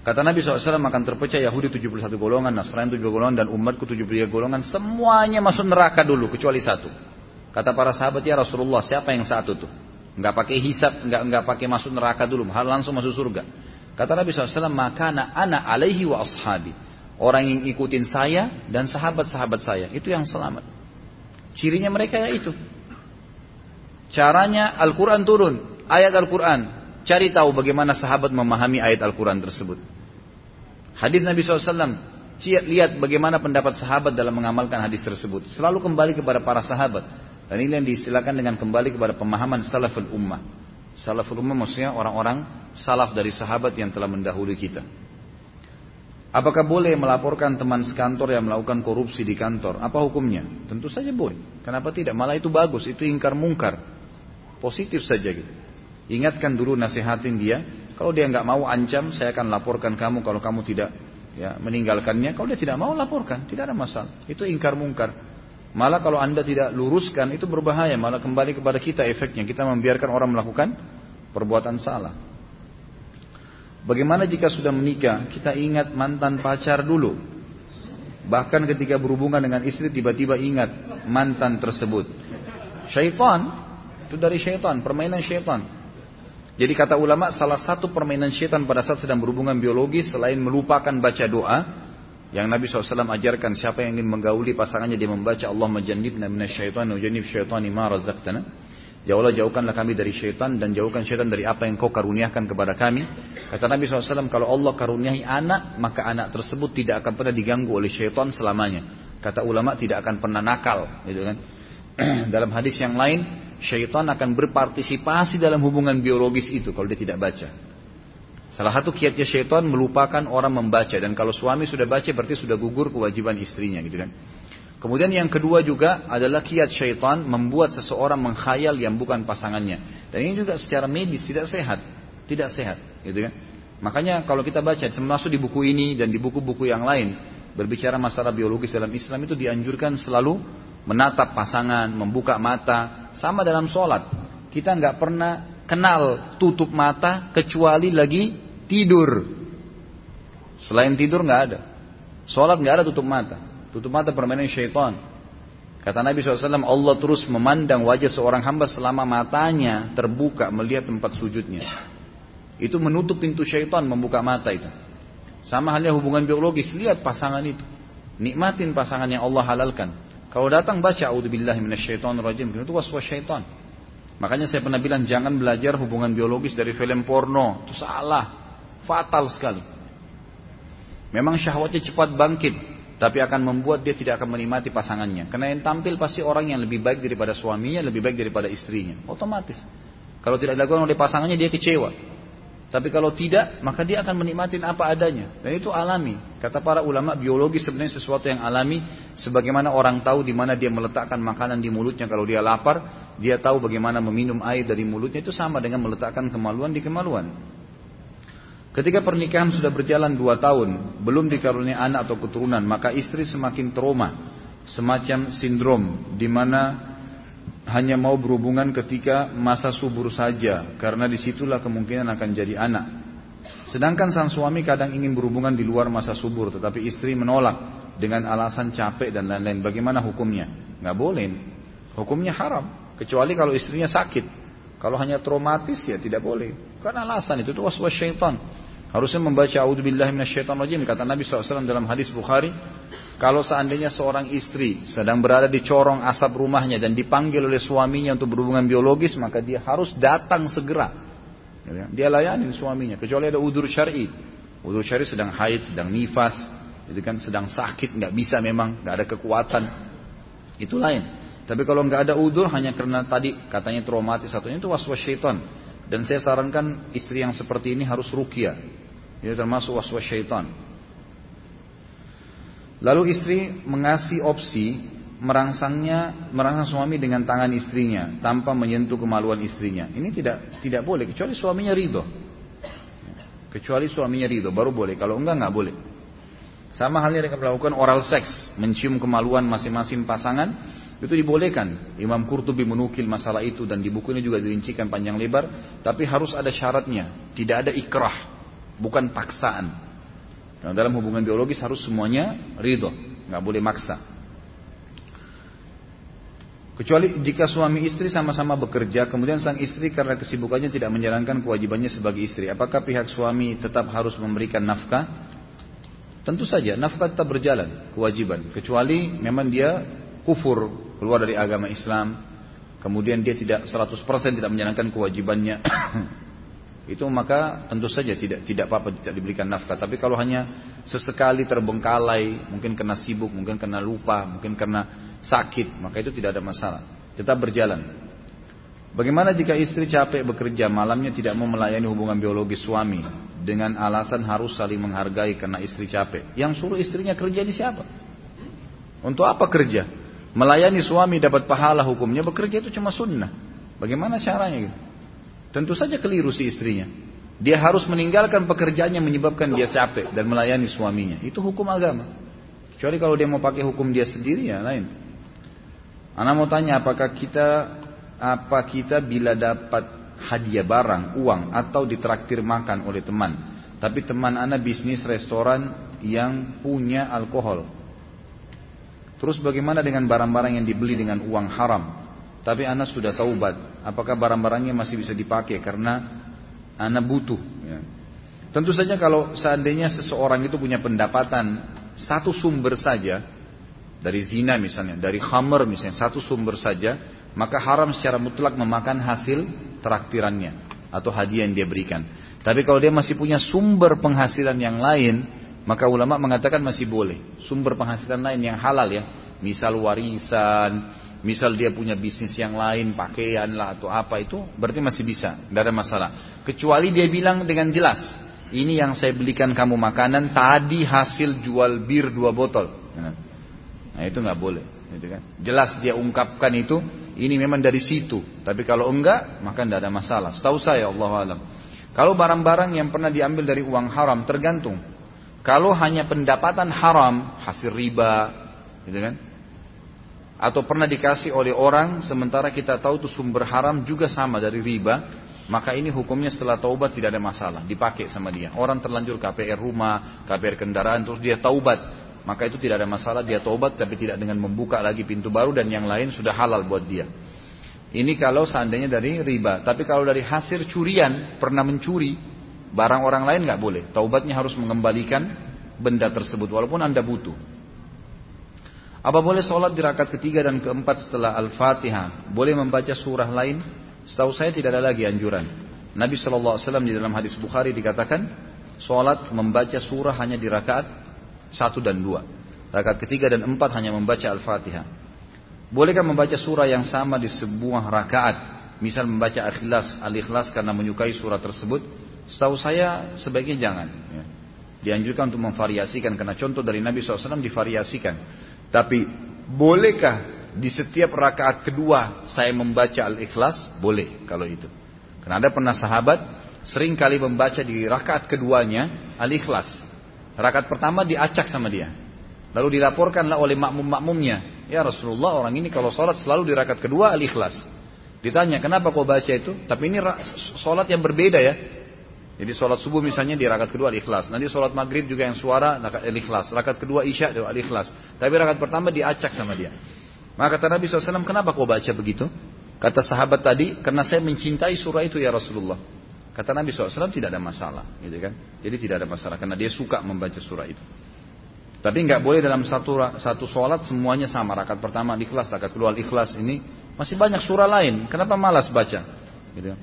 Kata Nabi SAW akan terpecah Yahudi 71 golongan, Nasrani 7 golongan, dan umatku 73 golongan. Semuanya masuk neraka dulu, kecuali satu. Kata para sahabat, ya Rasulullah, siapa yang satu tuh? Enggak pakai hisap, enggak, enggak pakai masuk neraka dulu, langsung masuk surga. Kata Nabi SAW, maka anak alaihi wa ashabi. Orang yang ikutin saya dan sahabat-sahabat saya, itu yang selamat. Cirinya mereka ya itu. Caranya Al-Quran turun, ayat Al-Quran, Cari tahu bagaimana sahabat memahami ayat Al-Quran tersebut. Hadis Nabi SAW, lihat bagaimana pendapat sahabat dalam mengamalkan hadis tersebut. Selalu kembali kepada para sahabat. Dan ini yang diistilahkan dengan kembali kepada pemahaman salaful ummah. Salaful ummah maksudnya orang-orang salaf dari sahabat yang telah mendahului kita. Apakah boleh melaporkan teman sekantor yang melakukan korupsi di kantor? Apa hukumnya? Tentu saja boleh. Kenapa tidak? Malah itu bagus, itu ingkar mungkar. Positif saja gitu. Ingatkan dulu nasihatin dia. Kalau dia nggak mau ancam, saya akan laporkan kamu kalau kamu tidak ya meninggalkannya. Kalau dia tidak mau laporkan, tidak ada masalah. Itu ingkar mungkar. Malah kalau anda tidak luruskan itu berbahaya. Malah kembali kepada kita efeknya. Kita membiarkan orang melakukan perbuatan salah. Bagaimana jika sudah menikah, kita ingat mantan pacar dulu. Bahkan ketika berhubungan dengan istri tiba-tiba ingat mantan tersebut. Syaitan, itu dari syaitan, permainan syaitan. Jadi kata ulama salah satu permainan syaitan pada saat sedang berhubungan biologis selain melupakan baca doa yang Nabi SAW ajarkan siapa yang ingin menggauli pasangannya dia membaca Allah majannibna minasyaitan wa jannib syaitani ma razaqtana. Ya Allah jauhkanlah kami dari syaitan dan jauhkan syaitan dari apa yang kau karuniakan kepada kami. Kata Nabi SAW kalau Allah karuniai anak maka anak tersebut tidak akan pernah diganggu oleh syaitan selamanya. Kata ulama tidak akan pernah nakal, gitu kan? Dalam hadis yang lain syaitan akan berpartisipasi dalam hubungan biologis itu kalau dia tidak baca. Salah satu kiatnya syaitan melupakan orang membaca dan kalau suami sudah baca berarti sudah gugur kewajiban istrinya gitu kan. Kemudian yang kedua juga adalah kiat syaitan membuat seseorang mengkhayal yang bukan pasangannya. Dan ini juga secara medis tidak sehat, tidak sehat, gitu kan. Makanya kalau kita baca termasuk di buku ini dan di buku-buku yang lain berbicara masalah biologis dalam Islam itu dianjurkan selalu menatap pasangan, membuka mata, sama dalam sholat. Kita nggak pernah kenal tutup mata kecuali lagi tidur. Selain tidur nggak ada. Sholat nggak ada tutup mata. Tutup mata permainan syaitan. Kata Nabi SAW, Allah terus memandang wajah seorang hamba selama matanya terbuka melihat tempat sujudnya. Itu menutup pintu syaitan membuka mata itu. Sama halnya hubungan biologis, lihat pasangan itu. Nikmatin pasangan yang Allah halalkan. Kalau datang baca auzubillahi minasyaitonirrajim, itu waswas syaitan. Makanya saya pernah bilang jangan belajar hubungan biologis dari film porno, itu salah, fatal sekali. Memang syahwatnya cepat bangkit, tapi akan membuat dia tidak akan menikmati pasangannya. Karena yang tampil pasti orang yang lebih baik daripada suaminya, lebih baik daripada istrinya, otomatis. Kalau tidak dilakukan oleh pasangannya dia kecewa. Tapi kalau tidak, maka dia akan menikmati apa adanya. Dan itu alami. Kata para ulama, biologi sebenarnya sesuatu yang alami. Sebagaimana orang tahu di mana dia meletakkan makanan di mulutnya kalau dia lapar. Dia tahu bagaimana meminum air dari mulutnya. Itu sama dengan meletakkan kemaluan di kemaluan. Ketika pernikahan sudah berjalan dua tahun, belum dikaruniai anak atau keturunan, maka istri semakin trauma. Semacam sindrom, di mana hanya mau berhubungan ketika masa subur saja, karena di situlah kemungkinan akan jadi anak. Sedangkan sang suami kadang ingin berhubungan di luar masa subur, tetapi istri menolak dengan alasan capek dan lain-lain. Bagaimana hukumnya? Nggak boleh. Hukumnya haram, kecuali kalau istrinya sakit. Kalau hanya traumatis ya tidak boleh. Karena alasan itu itu waswas syaitan. Harusnya membaca A'udzubillahi minasyaitonirrajim kata Nabi SAW dalam hadis Bukhari, kalau seandainya seorang istri sedang berada di corong asap rumahnya dan dipanggil oleh suaminya untuk berhubungan biologis, maka dia harus datang segera. Ya, dia layani suaminya, kecuali ada udur syar'i. Udur syar'i sedang haid, sedang nifas, itu kan sedang sakit, nggak bisa memang, nggak ada kekuatan. Itu lain. Tapi kalau nggak ada udur hanya karena tadi katanya traumatis satunya itu waswas syaitan. Dan saya sarankan istri yang seperti ini harus rukia. Itu termasuk waswas syaitan. Lalu istri mengasih opsi merangsangnya merangsang suami dengan tangan istrinya tanpa menyentuh kemaluan istrinya. Ini tidak tidak boleh kecuali suaminya ridho. Kecuali suaminya ridho baru boleh. Kalau enggak nggak boleh. Sama halnya dengan melakukan oral seks, mencium kemaluan masing-masing pasangan itu dibolehkan. Imam Qurtubi menukil masalah itu dan di bukunya juga dirincikan panjang lebar, tapi harus ada syaratnya, tidak ada ikrah, bukan paksaan. Nah, dalam hubungan biologis harus semuanya ridho, nggak boleh maksa. Kecuali jika suami istri sama-sama bekerja, kemudian sang istri karena kesibukannya tidak menjalankan kewajibannya sebagai istri. Apakah pihak suami tetap harus memberikan nafkah? Tentu saja, nafkah tetap berjalan, kewajiban. Kecuali memang dia kufur, keluar dari agama Islam, kemudian dia tidak 100% tidak menjalankan kewajibannya. itu maka tentu saja tidak tidak apa-apa tidak diberikan nafkah. Tapi kalau hanya sesekali terbengkalai, mungkin karena sibuk, mungkin karena lupa, mungkin karena sakit, maka itu tidak ada masalah. Tetap berjalan. Bagaimana jika istri capek bekerja malamnya tidak mau melayani hubungan biologis suami dengan alasan harus saling menghargai karena istri capek? Yang suruh istrinya kerja di siapa? Untuk apa kerja? Melayani suami dapat pahala hukumnya bekerja itu cuma sunnah. Bagaimana caranya gitu? Tentu saja keliru si istrinya. Dia harus meninggalkan pekerjaannya menyebabkan dia capek dan melayani suaminya. Itu hukum agama. Kecuali kalau dia mau pakai hukum dia sendiri ya lain. Anak mau tanya apakah kita apa kita bila dapat hadiah barang, uang atau ditraktir makan oleh teman, tapi teman anak bisnis restoran yang punya alkohol. Terus bagaimana dengan barang-barang yang dibeli dengan uang haram? Tapi anak sudah taubat, apakah barang-barangnya masih bisa dipakai karena anak butuh? Ya. Tentu saja kalau seandainya seseorang itu punya pendapatan satu sumber saja, dari zina misalnya, dari khamr misalnya, satu sumber saja, maka haram secara mutlak memakan hasil traktirannya atau hadiah yang dia berikan. Tapi kalau dia masih punya sumber penghasilan yang lain, maka ulama mengatakan masih boleh. Sumber penghasilan lain yang halal ya, misal warisan, misal dia punya bisnis yang lain, pakaian lah atau apa itu, berarti masih bisa, tidak ada masalah. Kecuali dia bilang dengan jelas, ini yang saya belikan kamu makanan tadi hasil jual bir dua botol. Nah, Nah itu nggak boleh, gitu kan? Jelas dia ungkapkan itu, ini memang dari situ. Tapi kalau enggak, maka tidak ada masalah. Setahu saya, Allah alam. Kalau barang-barang yang pernah diambil dari uang haram, tergantung. Kalau hanya pendapatan haram, hasil riba, gitu kan? Atau pernah dikasih oleh orang, sementara kita tahu itu sumber haram juga sama dari riba, maka ini hukumnya setelah taubat tidak ada masalah, dipakai sama dia. Orang terlanjur KPR rumah, KPR kendaraan, terus dia taubat, maka itu tidak ada masalah dia tobat tapi tidak dengan membuka lagi pintu baru dan yang lain sudah halal buat dia. Ini kalau seandainya dari riba, tapi kalau dari hasil curian pernah mencuri barang orang lain nggak boleh. Taubatnya harus mengembalikan benda tersebut walaupun anda butuh. Apa boleh sholat di rakaat ketiga dan keempat setelah Al-Fatihah? Boleh membaca surah lain? Setahu saya tidak ada lagi anjuran. Nabi SAW di dalam hadis Bukhari dikatakan, sholat membaca surah hanya di rakaat satu dan dua. Rakaat ketiga dan empat hanya membaca Al-Fatihah. Bolehkah membaca surah yang sama di sebuah rakaat? Misal membaca Al-Ikhlas, Al-Ikhlas karena menyukai surah tersebut. Setahu saya sebaiknya jangan. Ya. Dianjurkan untuk memvariasikan karena contoh dari Nabi SAW divariasikan. Tapi bolehkah di setiap rakaat kedua saya membaca Al-Ikhlas? Boleh kalau itu. Karena ada pernah sahabat sering kali membaca di rakaat keduanya Al-Ikhlas. Rakaat pertama diacak sama dia. Lalu dilaporkanlah oleh makmum-makmumnya. Ya Rasulullah orang ini kalau sholat selalu di rakaat kedua al-ikhlas. Ditanya kenapa kau baca itu? Tapi ini sholat yang berbeda ya. Jadi sholat subuh misalnya di rakaat kedua al-ikhlas. Nanti sholat maghrib juga yang suara al-ikhlas. Rakaat kedua isya al-ikhlas. Tapi rakaat pertama diacak sama dia. Maka kata Nabi SAW, kenapa kau baca begitu? Kata sahabat tadi, karena saya mencintai surah itu ya Rasulullah. Kata Nabi SAW tidak ada masalah, gitu kan? Jadi tidak ada masalah karena dia suka membaca surah itu. Tapi nggak boleh dalam satu satu sholat semuanya sama. Rakaat pertama ikhlas, rakaat kedua ikhlas ini masih banyak surah lain. Kenapa malas baca? Gitu.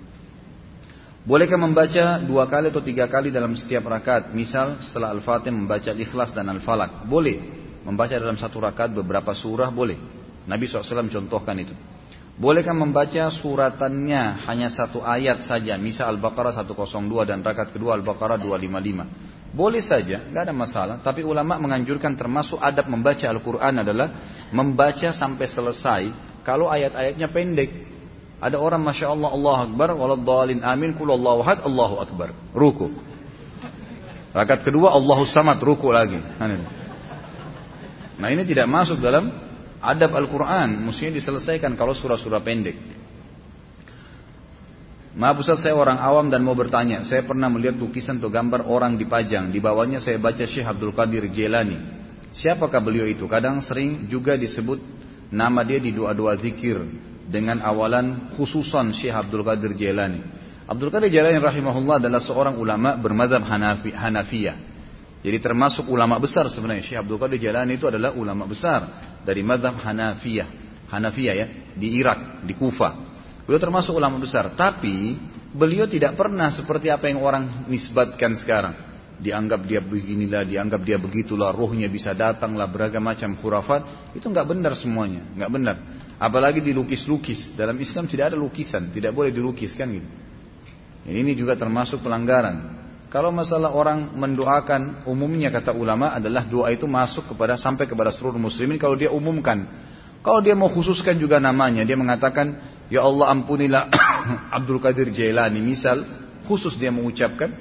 Bolehkah membaca dua kali atau tiga kali dalam setiap rakaat? Misal setelah Al-Fatih membaca Ikhlas dan Al-Falak. Boleh. Membaca dalam satu rakaat beberapa surah boleh. Nabi SAW contohkan itu. Bolehkah membaca suratannya hanya satu ayat saja, misal Al-Baqarah 102 dan rakaat kedua Al-Baqarah 255. Boleh saja, nggak ada masalah. Tapi ulama menganjurkan termasuk adab membaca Al-Quran adalah membaca sampai selesai. Kalau ayat-ayatnya pendek, ada orang masya Allah Allah Akbar, waladhalin amin, kulallahu had, Allahu Akbar, ruku. Rakaat kedua Allahu Samad, ruku lagi. Nah ini tidak masuk dalam adab Al-Quran, mestinya diselesaikan kalau surah-surah pendek. Maaf Ustaz saya orang awam dan mau bertanya Saya pernah melihat lukisan atau gambar orang dipajang Di bawahnya saya baca Syekh Abdul Qadir Jilani Siapakah beliau itu? Kadang sering juga disebut Nama dia di doa-doa zikir Dengan awalan khususan Syekh Abdul Qadir Jilani Abdul Qadir Jilani rahimahullah adalah seorang ulama bermadhab Hanafi, Hanafiyah. Jadi termasuk ulama besar sebenarnya. Syekh Abdul Qadir Jilani itu adalah ulama besar Dari madhab Hanafiyah. Hanafiyah ya Di Irak, di Kufah Beliau termasuk ulama besar, tapi beliau tidak pernah seperti apa yang orang nisbatkan sekarang. Dianggap dia beginilah, dianggap dia begitulah, rohnya bisa datanglah beragam macam khurafat. Itu nggak benar semuanya, nggak benar. Apalagi dilukis-lukis. Dalam Islam tidak ada lukisan, tidak boleh dilukiskan gitu. Ini juga termasuk pelanggaran. Kalau masalah orang mendoakan umumnya kata ulama adalah doa itu masuk kepada sampai kepada seluruh muslimin kalau dia umumkan. Kalau dia mau khususkan juga namanya, dia mengatakan Ya Allah ampunilah Abdul Qadir Jailani misal khusus dia mengucapkan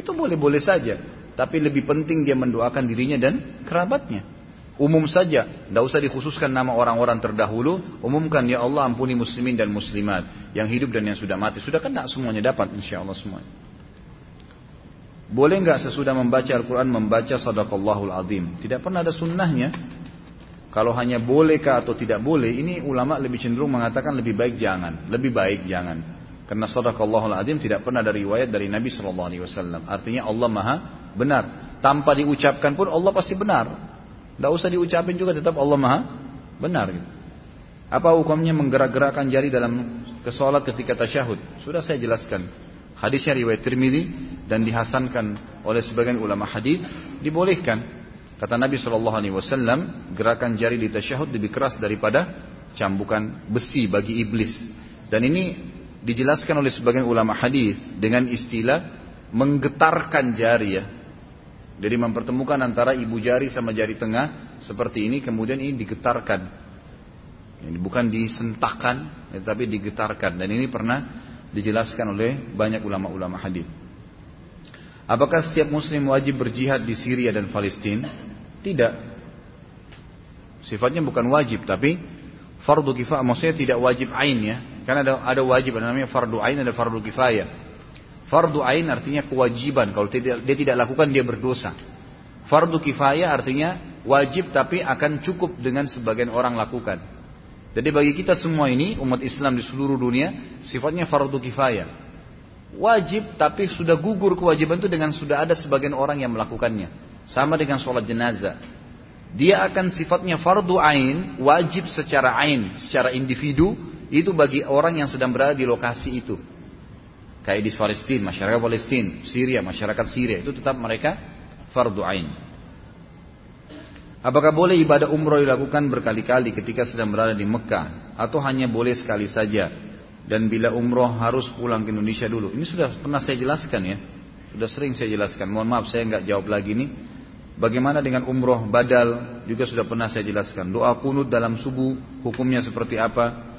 itu boleh-boleh saja. Tapi lebih penting dia mendoakan dirinya dan kerabatnya. Umum saja. Tidak usah dikhususkan nama orang-orang terdahulu. Umumkan ya Allah ampuni muslimin dan muslimat yang hidup dan yang sudah mati. Sudah kena semuanya dapat insya Allah semuanya. Boleh nggak sesudah membaca Al-Quran membaca sadaqallahul azim? Tidak pernah ada sunnahnya. Kalau hanya bolehkah atau tidak boleh, ini ulama lebih cenderung mengatakan lebih baik jangan, lebih baik jangan. Karena sadaqallahul azim tidak pernah ada riwayat dari Nabi sallallahu alaihi wasallam. Artinya Allah Maha benar. Tanpa diucapkan pun Allah pasti benar. Tidak usah diucapin juga tetap Allah Maha benar gitu. Apa hukumnya menggerak-gerakkan jari dalam kesolat ketika tasyahud? Sudah saya jelaskan. Hadisnya riwayat Tirmidzi dan dihasankan oleh sebagian ulama hadis dibolehkan Kata Nabi Shallallahu Alaihi Wasallam, gerakan jari di tasyahud lebih keras daripada cambukan besi bagi iblis. Dan ini dijelaskan oleh sebagian ulama hadis dengan istilah menggetarkan jari ya. Jadi mempertemukan antara ibu jari sama jari tengah seperti ini, kemudian ini digetarkan. Ini bukan disentakkan, tetapi digetarkan. Dan ini pernah dijelaskan oleh banyak ulama-ulama hadis. Apakah setiap muslim wajib berjihad di Syria dan Palestina? Tidak. Sifatnya bukan wajib, tapi fardu kifayah. Maksudnya tidak wajib ain ya. Karena ada ada wajib, ada namanya fardu ain, ada fardu kifayah. Fardu ain artinya kewajiban. Kalau tidak, dia tidak lakukan dia berdosa. Fardu kifayah artinya wajib tapi akan cukup dengan sebagian orang lakukan. Jadi bagi kita semua ini umat Islam di seluruh dunia sifatnya fardu kifayah wajib tapi sudah gugur kewajiban itu dengan sudah ada sebagian orang yang melakukannya. Sama dengan sholat jenazah. Dia akan sifatnya fardu ain, wajib secara ain, secara individu, itu bagi orang yang sedang berada di lokasi itu. Kayak di Palestina, masyarakat Palestina, Syria, masyarakat Syria, itu tetap mereka fardu ain. Apakah boleh ibadah umroh dilakukan berkali-kali ketika sedang berada di Mekah atau hanya boleh sekali saja? dan bila umroh harus pulang ke Indonesia dulu. Ini sudah pernah saya jelaskan ya, sudah sering saya jelaskan. Mohon maaf saya nggak jawab lagi ini. Bagaimana dengan umroh badal juga sudah pernah saya jelaskan. Doa kunut dalam subuh hukumnya seperti apa?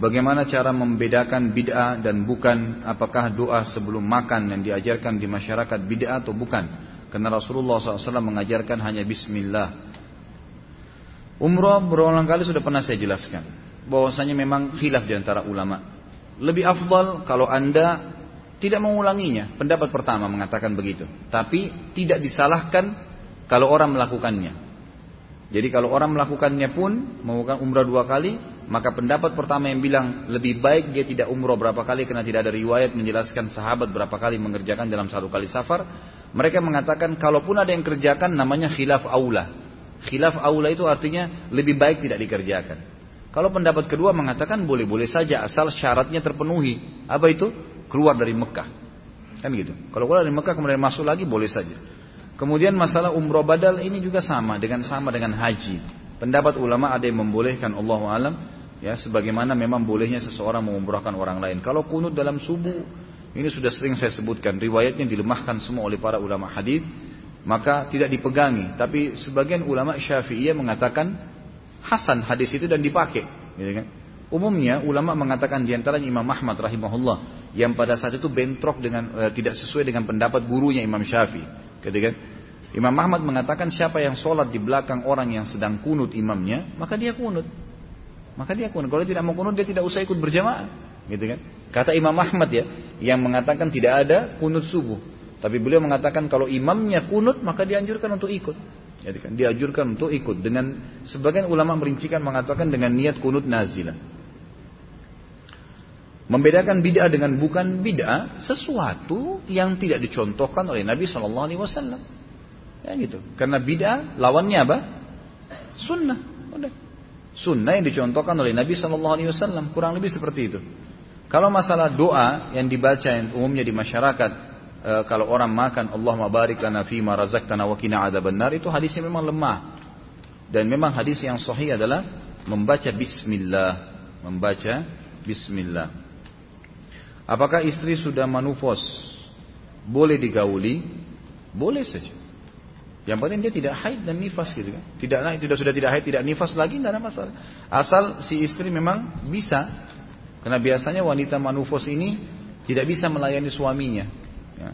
Bagaimana cara membedakan bid'ah dan bukan? Apakah doa sebelum makan yang diajarkan di masyarakat bid'ah atau bukan? Karena Rasulullah SAW mengajarkan hanya Bismillah. Umroh berulang kali sudah pernah saya jelaskan bahwasanya memang khilaf di antara ulama lebih afdal kalau anda tidak mengulanginya. Pendapat pertama mengatakan begitu. Tapi tidak disalahkan kalau orang melakukannya. Jadi kalau orang melakukannya pun melakukan umrah dua kali, maka pendapat pertama yang bilang lebih baik dia tidak umrah berapa kali karena tidak ada riwayat menjelaskan sahabat berapa kali mengerjakan dalam satu kali safar. Mereka mengatakan kalaupun ada yang kerjakan namanya khilaf aula. Khilaf aula itu artinya lebih baik tidak dikerjakan. Kalau pendapat kedua mengatakan boleh-boleh saja asal syaratnya terpenuhi. Apa itu? Keluar dari Mekah. Kan gitu. Kalau keluar dari Mekah kemudian masuk lagi boleh saja. Kemudian masalah umroh badal ini juga sama dengan sama dengan haji. Pendapat ulama ada yang membolehkan Allah alam ya sebagaimana memang bolehnya seseorang mengumrohkan orang lain. Kalau kunut dalam subuh ini sudah sering saya sebutkan riwayatnya dilemahkan semua oleh para ulama hadis maka tidak dipegangi. Tapi sebagian ulama Syafi'iyah mengatakan hasan hadis itu dan dipakai. Gitu kan? Umumnya ulama mengatakan di antaranya Imam Ahmad rahimahullah yang pada saat itu bentrok dengan e, tidak sesuai dengan pendapat gurunya Imam Syafi'i. Gitu kan? Imam Ahmad mengatakan siapa yang sholat di belakang orang yang sedang kunut imamnya, maka dia kunut. Maka dia kunut. Kalau tidak mau kunut dia tidak usah ikut berjamaah. Gitu kan? Kata Imam Ahmad ya, yang mengatakan tidak ada kunut subuh. Tapi beliau mengatakan kalau imamnya kunut maka dianjurkan untuk ikut. Jadi kan dianjurkan untuk ikut dengan sebagian ulama merincikan mengatakan dengan niat kunut nazilah. Membedakan bid'ah dengan bukan bid'ah sesuatu yang tidak dicontohkan oleh Nabi Shallallahu Alaihi Wasallam. Ya gitu. Karena bid'ah lawannya apa? Sunnah. Udah. Sunnah yang dicontohkan oleh Nabi Shallallahu Alaihi Wasallam kurang lebih seperti itu. Kalau masalah doa yang dibaca yang umumnya di masyarakat e, kalau orang makan Allah barik lana fi ma razaqtana wa qina adzabannar itu hadisnya memang lemah. Dan memang hadis yang sahih adalah membaca bismillah, membaca bismillah. Apakah istri sudah manufos boleh digauli? Boleh saja. Yang penting dia tidak haid dan nifas gitu kan. Tidak tidak sudah tidak haid, tidak nifas lagi tidak ada masalah. Asal si istri memang bisa. Karena biasanya wanita manufos ini tidak bisa melayani suaminya. Ya.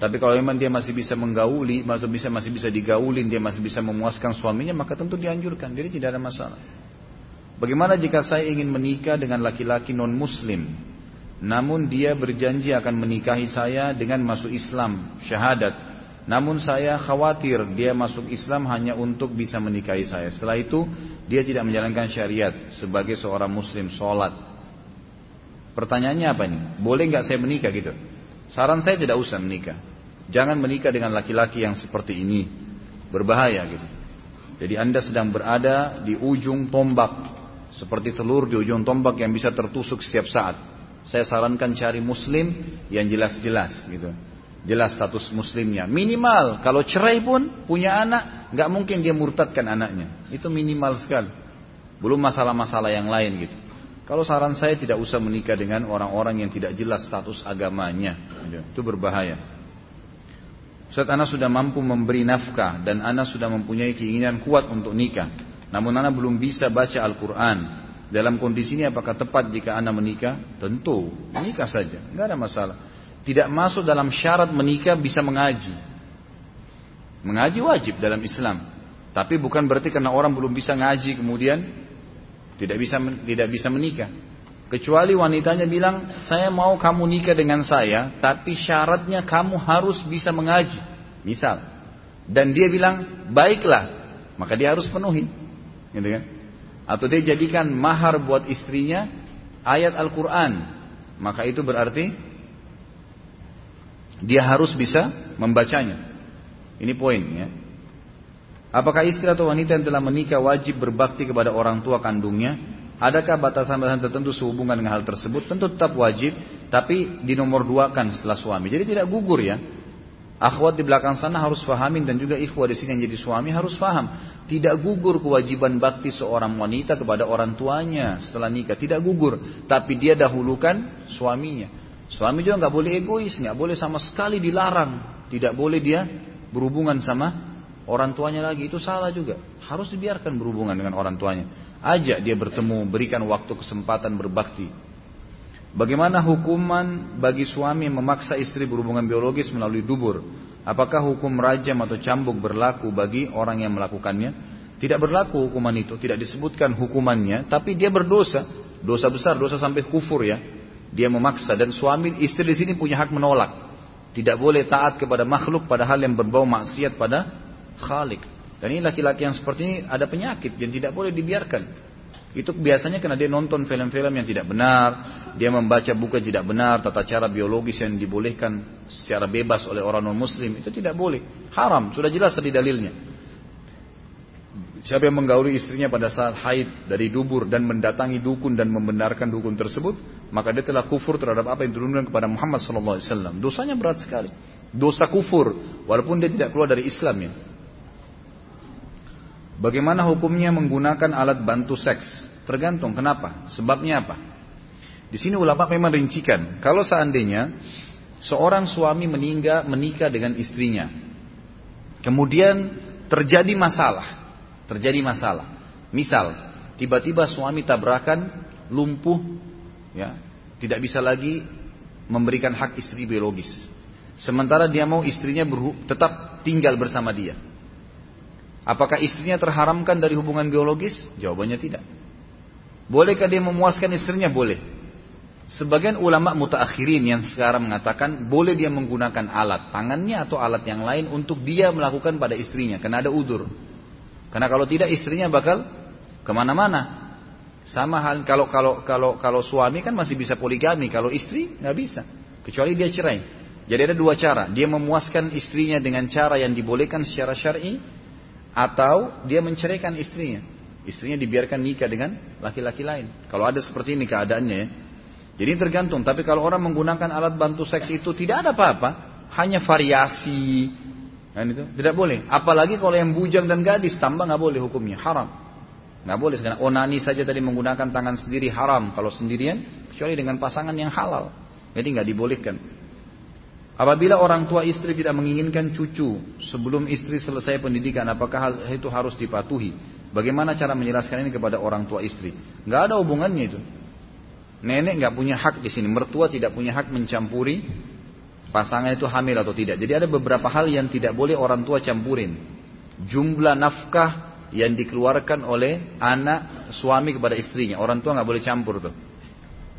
Tapi kalau memang dia masih bisa menggauli, atau bisa masih bisa digaulin, dia masih bisa memuaskan suaminya, maka tentu dianjurkan. Jadi tidak ada masalah. Bagaimana jika saya ingin menikah dengan laki-laki non muslim, namun dia berjanji akan menikahi saya dengan masuk Islam, syahadat. Namun saya khawatir dia masuk Islam hanya untuk bisa menikahi saya. Setelah itu dia tidak menjalankan syariat sebagai seorang muslim sholat. Pertanyaannya apa ini? Boleh nggak saya menikah gitu? Saran saya tidak usah menikah. Jangan menikah dengan laki-laki yang seperti ini. Berbahaya gitu. Jadi anda sedang berada di ujung tombak. Seperti telur di ujung tombak yang bisa tertusuk setiap saat. Saya sarankan cari muslim yang jelas-jelas gitu. Jelas status muslimnya. Minimal kalau cerai pun punya anak, nggak mungkin dia murtadkan anaknya. Itu minimal sekali. Belum masalah-masalah yang lain gitu. Kalau saran saya tidak usah menikah dengan orang-orang yang tidak jelas status agamanya. Itu berbahaya. Saat anak sudah mampu memberi nafkah dan anak sudah mempunyai keinginan kuat untuk nikah. Namun anak belum bisa baca Al-Quran. Dalam kondisi ini apakah tepat jika anak menikah? Tentu, menikah saja, nggak ada masalah. Tidak masuk dalam syarat menikah bisa mengaji. Mengaji wajib dalam Islam. Tapi bukan berarti karena orang belum bisa ngaji kemudian tidak bisa tidak bisa menikah. Kecuali wanitanya bilang, saya mau kamu nikah dengan saya, tapi syaratnya kamu harus bisa mengaji. Misal. Dan dia bilang, baiklah. Maka dia harus penuhi. Gitu kan? Atau dia jadikan mahar buat istrinya ayat Al-Quran. Maka itu berarti dia harus bisa membacanya. Ini poin ya. Apakah istri atau wanita yang telah menikah wajib berbakti kepada orang tua kandungnya? Adakah batasan-batasan tertentu sehubungan dengan hal tersebut? Tentu tetap wajib, tapi di nomor dua kan setelah suami. Jadi tidak gugur ya. Akhwat di belakang sana harus fahamin dan juga ikhwah di sini yang jadi suami harus faham. Tidak gugur kewajiban bakti seorang wanita kepada orang tuanya setelah nikah. Tidak gugur, tapi dia dahulukan suaminya. Suami juga nggak boleh egois, nggak boleh sama sekali dilarang. Tidak boleh dia berhubungan sama orang tuanya lagi itu salah juga. Harus dibiarkan berhubungan dengan orang tuanya. Ajak dia bertemu, berikan waktu kesempatan berbakti. Bagaimana hukuman bagi suami memaksa istri berhubungan biologis melalui dubur? Apakah hukum rajam atau cambuk berlaku bagi orang yang melakukannya? Tidak berlaku hukuman itu, tidak disebutkan hukumannya, tapi dia berdosa, dosa besar, dosa sampai kufur ya. Dia memaksa dan suami istri di sini punya hak menolak. Tidak boleh taat kepada makhluk padahal yang berbau maksiat pada khalik. Dan ini laki-laki yang seperti ini ada penyakit yang tidak boleh dibiarkan. Itu biasanya karena dia nonton film-film yang tidak benar, dia membaca buku yang tidak benar, tata cara biologis yang dibolehkan secara bebas oleh orang non-muslim, itu tidak boleh. Haram, sudah jelas tadi dalilnya. Siapa yang menggauli istrinya pada saat haid dari dubur dan mendatangi dukun dan membenarkan dukun tersebut, maka dia telah kufur terhadap apa yang diturunkan kepada Muhammad SAW. Dosanya berat sekali. Dosa kufur, walaupun dia tidak keluar dari Islam ya. Bagaimana hukumnya menggunakan alat bantu seks? Tergantung kenapa? Sebabnya apa? Di sini ulama memang rincikan. Kalau seandainya seorang suami meninggal menikah dengan istrinya, Kemudian terjadi masalah. Terjadi masalah. Misal, tiba-tiba suami tabrakan, lumpuh, ya, tidak bisa lagi memberikan hak istri biologis. Sementara dia mau istrinya tetap tinggal bersama dia. Apakah istrinya terharamkan dari hubungan biologis? Jawabannya tidak. Bolehkah dia memuaskan istrinya? Boleh. Sebagian ulama mutaakhirin yang sekarang mengatakan boleh dia menggunakan alat tangannya atau alat yang lain untuk dia melakukan pada istrinya karena ada udur. Karena kalau tidak istrinya bakal ke mana-mana. Sama hal kalau kalau kalau kalau suami kan masih bisa poligami, kalau istri nggak bisa kecuali dia cerai. Jadi ada dua cara, dia memuaskan istrinya dengan cara yang dibolehkan secara syar'i atau dia menceraikan istrinya. Istrinya dibiarkan nikah dengan laki-laki lain. Kalau ada seperti ini keadaannya ya. Jadi tergantung. Tapi kalau orang menggunakan alat bantu seks itu tidak ada apa-apa, hanya variasi. Kan itu tidak boleh. Apalagi kalau yang bujang dan gadis tambah nggak boleh hukumnya haram. Nggak boleh karena onani saja tadi menggunakan tangan sendiri haram kalau sendirian kecuali dengan pasangan yang halal. Jadi nggak dibolehkan. Apabila orang tua istri tidak menginginkan cucu sebelum istri selesai pendidikan, apakah hal itu harus dipatuhi? Bagaimana cara menjelaskan ini kepada orang tua istri? Nggak ada hubungannya itu. Nenek nggak punya hak di sini, mertua tidak punya hak mencampuri pasangan itu hamil atau tidak. Jadi ada beberapa hal yang tidak boleh orang tua campurin. Jumlah nafkah yang dikeluarkan oleh anak suami kepada istrinya, orang tua nggak boleh campur tuh.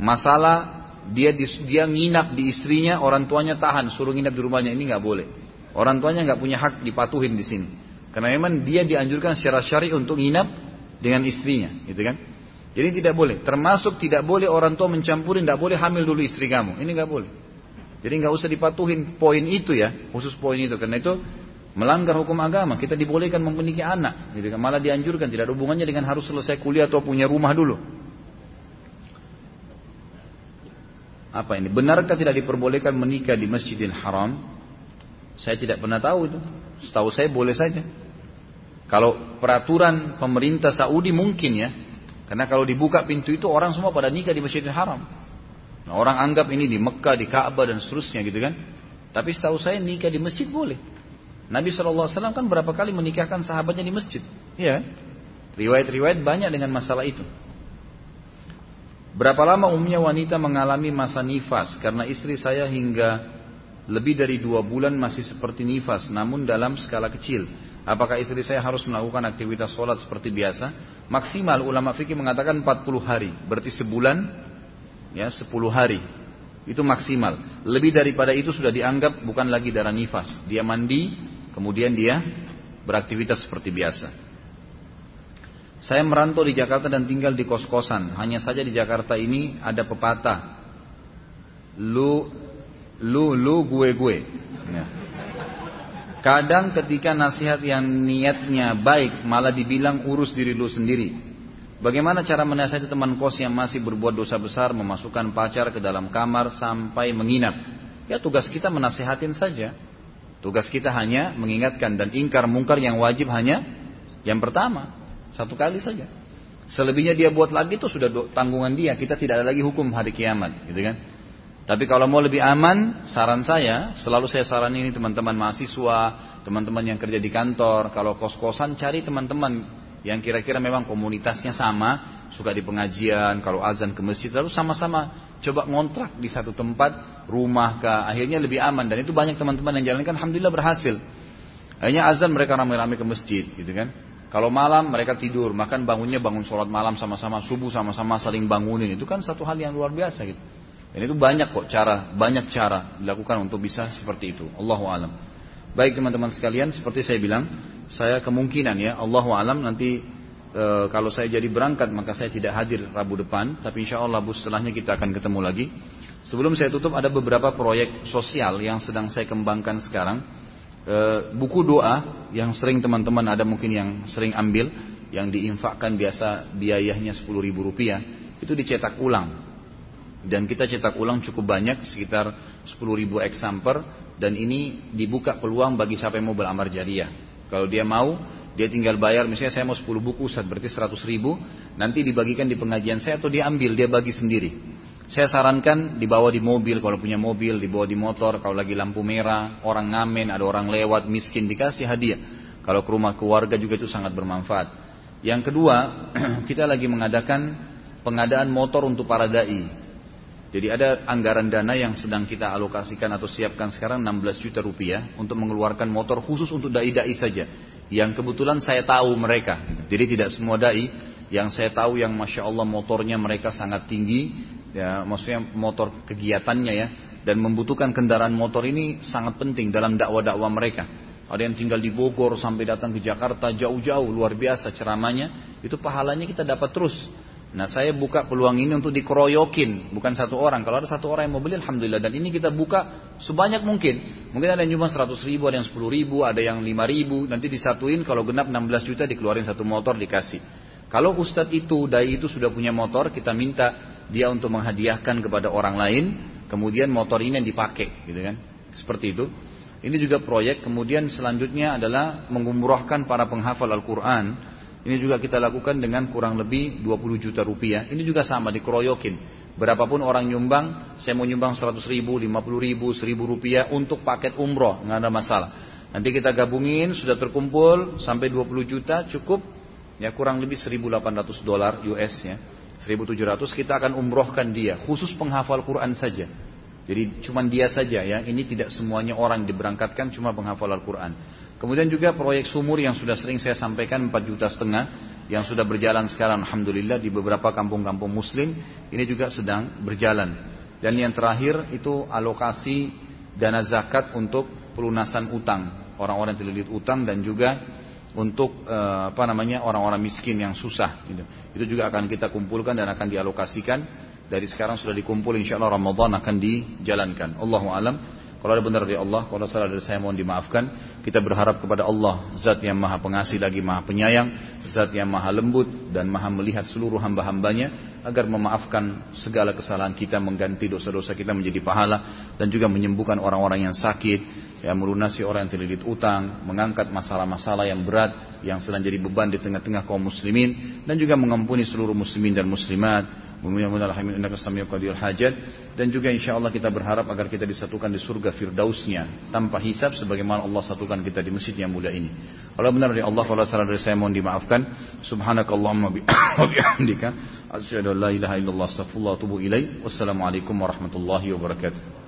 Masalah dia dia nginap di istrinya, orang tuanya tahan suruh nginap di rumahnya ini nggak boleh. Orang tuanya nggak punya hak dipatuhin di sini. Karena memang dia dianjurkan secara syari untuk nginap dengan istrinya, gitu kan? Jadi tidak boleh. Termasuk tidak boleh orang tua mencampuri, tidak boleh hamil dulu istri kamu. Ini nggak boleh. Jadi nggak usah dipatuhin poin itu ya, khusus poin itu. Karena itu melanggar hukum agama. Kita dibolehkan memiliki anak, gitu kan. Malah dianjurkan tidak ada hubungannya dengan harus selesai kuliah atau punya rumah dulu. Apa ini? Benarkah tidak diperbolehkan menikah di Masjidil Haram? Saya tidak pernah tahu itu. Setahu saya boleh saja. Kalau peraturan pemerintah Saudi mungkin ya, karena kalau dibuka pintu itu orang semua pada nikah di Masjidil Haram. Nah, orang anggap ini di Mekah, di Ka'bah dan seterusnya gitu kan. Tapi setahu saya nikah di masjid boleh. Nabi SAW kan berapa kali menikahkan sahabatnya di masjid. Kan? Riwayat-riwayat banyak dengan masalah itu. Berapa lama umumnya wanita mengalami masa nifas karena istri saya hingga lebih dari dua bulan masih seperti nifas namun dalam skala kecil. Apakah istri saya harus melakukan aktivitas sholat seperti biasa? Maksimal ulama fikih mengatakan 40 hari. Berarti sebulan ya 10 hari. Itu maksimal. Lebih daripada itu sudah dianggap bukan lagi darah nifas. Dia mandi, kemudian dia beraktivitas seperti biasa. Saya merantau di Jakarta dan tinggal di kos-kosan. Hanya saja di Jakarta ini ada pepatah. Lu, lu, lu, gue, gue. Ya. Kadang ketika nasihat yang niatnya baik malah dibilang urus diri lu sendiri. Bagaimana cara menasihati teman kos yang masih berbuat dosa besar memasukkan pacar ke dalam kamar sampai menginap? Ya tugas kita menasihatin saja. Tugas kita hanya mengingatkan dan ingkar mungkar yang wajib hanya yang pertama. Satu kali saja. Selebihnya dia buat lagi itu sudah tanggungan dia. Kita tidak ada lagi hukum hari kiamat, gitu kan? Tapi kalau mau lebih aman, saran saya, selalu saya saran ini teman-teman mahasiswa, teman-teman yang kerja di kantor, kalau kos-kosan cari teman-teman yang kira-kira memang komunitasnya sama, suka di pengajian, kalau azan ke masjid, lalu sama-sama coba ngontrak di satu tempat, rumah ke, akhirnya lebih aman. Dan itu banyak teman-teman yang jalankan, Alhamdulillah berhasil. Akhirnya azan mereka ramai-ramai ke masjid, gitu kan. Kalau malam mereka tidur, makan bangunnya bangun sholat malam sama-sama, subuh sama-sama saling bangunin. Itu kan satu hal yang luar biasa gitu. Dan itu banyak kok cara, banyak cara dilakukan untuk bisa seperti itu. Allahu alam. Baik teman-teman sekalian, seperti saya bilang, saya kemungkinan ya, Allahu alam nanti e, kalau saya jadi berangkat maka saya tidak hadir Rabu depan, tapi insya Allah bu setelahnya kita akan ketemu lagi. Sebelum saya tutup ada beberapa proyek sosial yang sedang saya kembangkan sekarang. E, buku doa yang sering teman-teman ada mungkin yang sering ambil, yang diinfakkan biasa biayanya 10 ribu rupiah, itu dicetak ulang dan kita cetak ulang cukup banyak sekitar 10.000 eksamper dan ini dibuka peluang bagi siapa yang mau beramal jariah. Kalau dia mau, dia tinggal bayar misalnya saya mau 10 buku Ustaz berarti 100 ribu nanti dibagikan di pengajian saya atau dia ambil dia bagi sendiri. Saya sarankan dibawa di mobil kalau punya mobil, dibawa di motor kalau lagi lampu merah, orang ngamen, ada orang lewat miskin dikasih hadiah. Kalau ke rumah keluarga juga itu sangat bermanfaat. Yang kedua, kita lagi mengadakan pengadaan motor untuk para dai. Jadi ada anggaran dana yang sedang kita alokasikan atau siapkan sekarang 16 juta rupiah untuk mengeluarkan motor khusus untuk dai-dai saja. Yang kebetulan saya tahu mereka. Jadi tidak semua dai yang saya tahu yang masya Allah motornya mereka sangat tinggi, ya maksudnya motor kegiatannya ya, dan membutuhkan kendaraan motor ini sangat penting dalam dakwah-dakwah mereka. Ada yang tinggal di Bogor sampai datang ke Jakarta jauh-jauh luar biasa ceramahnya, itu pahalanya kita dapat terus. Nah saya buka peluang ini untuk dikeroyokin, bukan satu orang. Kalau ada satu orang yang mau beli, alhamdulillah. Dan ini kita buka sebanyak mungkin. Mungkin ada yang cuma 100 ribu, ada yang 10 ribu, ada yang 5 ribu. Nanti disatuin, kalau genap 16 juta dikeluarin satu motor dikasih. Kalau ustadz itu, dai itu sudah punya motor, kita minta dia untuk menghadiahkan kepada orang lain. Kemudian motor ini yang dipakai, gitu kan? Seperti itu. Ini juga proyek. Kemudian selanjutnya adalah mengumrohkan para penghafal Al-Quran ini juga kita lakukan dengan kurang lebih 20 juta rupiah. Ini juga sama dikeroyokin. Berapapun orang nyumbang, saya mau nyumbang 100 ribu, 50 ribu, 1000 rupiah untuk paket umroh, nggak ada masalah. Nanti kita gabungin, sudah terkumpul sampai 20 juta cukup, ya kurang lebih 1.800 dolar US ya. 1.700 kita akan umrohkan dia, khusus penghafal Quran saja. Jadi cuma dia saja ya, ini tidak semuanya orang diberangkatkan, cuma penghafal Al-Quran. Kemudian juga proyek sumur yang sudah sering saya sampaikan 4 juta setengah yang sudah berjalan sekarang Alhamdulillah di beberapa kampung-kampung muslim ini juga sedang berjalan. Dan yang terakhir itu alokasi dana zakat untuk pelunasan utang orang-orang yang terlilit utang dan juga untuk eh, apa namanya orang-orang miskin yang susah gitu. itu juga akan kita kumpulkan dan akan dialokasikan dari sekarang sudah dikumpul insya Allah Ramadan akan dijalankan Allahu alam kalau ada benar dari Allah, kalau salah dari saya mohon dimaafkan. Kita berharap kepada Allah, Zat yang maha pengasih lagi maha penyayang, Zat yang maha lembut dan maha melihat seluruh hamba-hambanya, agar memaafkan segala kesalahan kita, mengganti dosa-dosa kita menjadi pahala, dan juga menyembuhkan orang-orang yang sakit, yang melunasi orang yang terlilit utang, mengangkat masalah-masalah yang berat, yang sedang jadi beban di tengah-tengah kaum muslimin, dan juga mengampuni seluruh muslimin dan muslimat, hajat dan juga insya Allah kita berharap agar kita disatukan di surga firdausnya tanpa hisab sebagaimana Allah satukan kita di masjid yang mulia ini. Kalau benar dari Allah, kalau salah dari saya mohon dimaafkan. Subhanakallahumma bihamdika asyhadu an la ilaha illallah astaghfirullah wa atubu. Wassalamualaikum warahmatullahi wabarakatuh.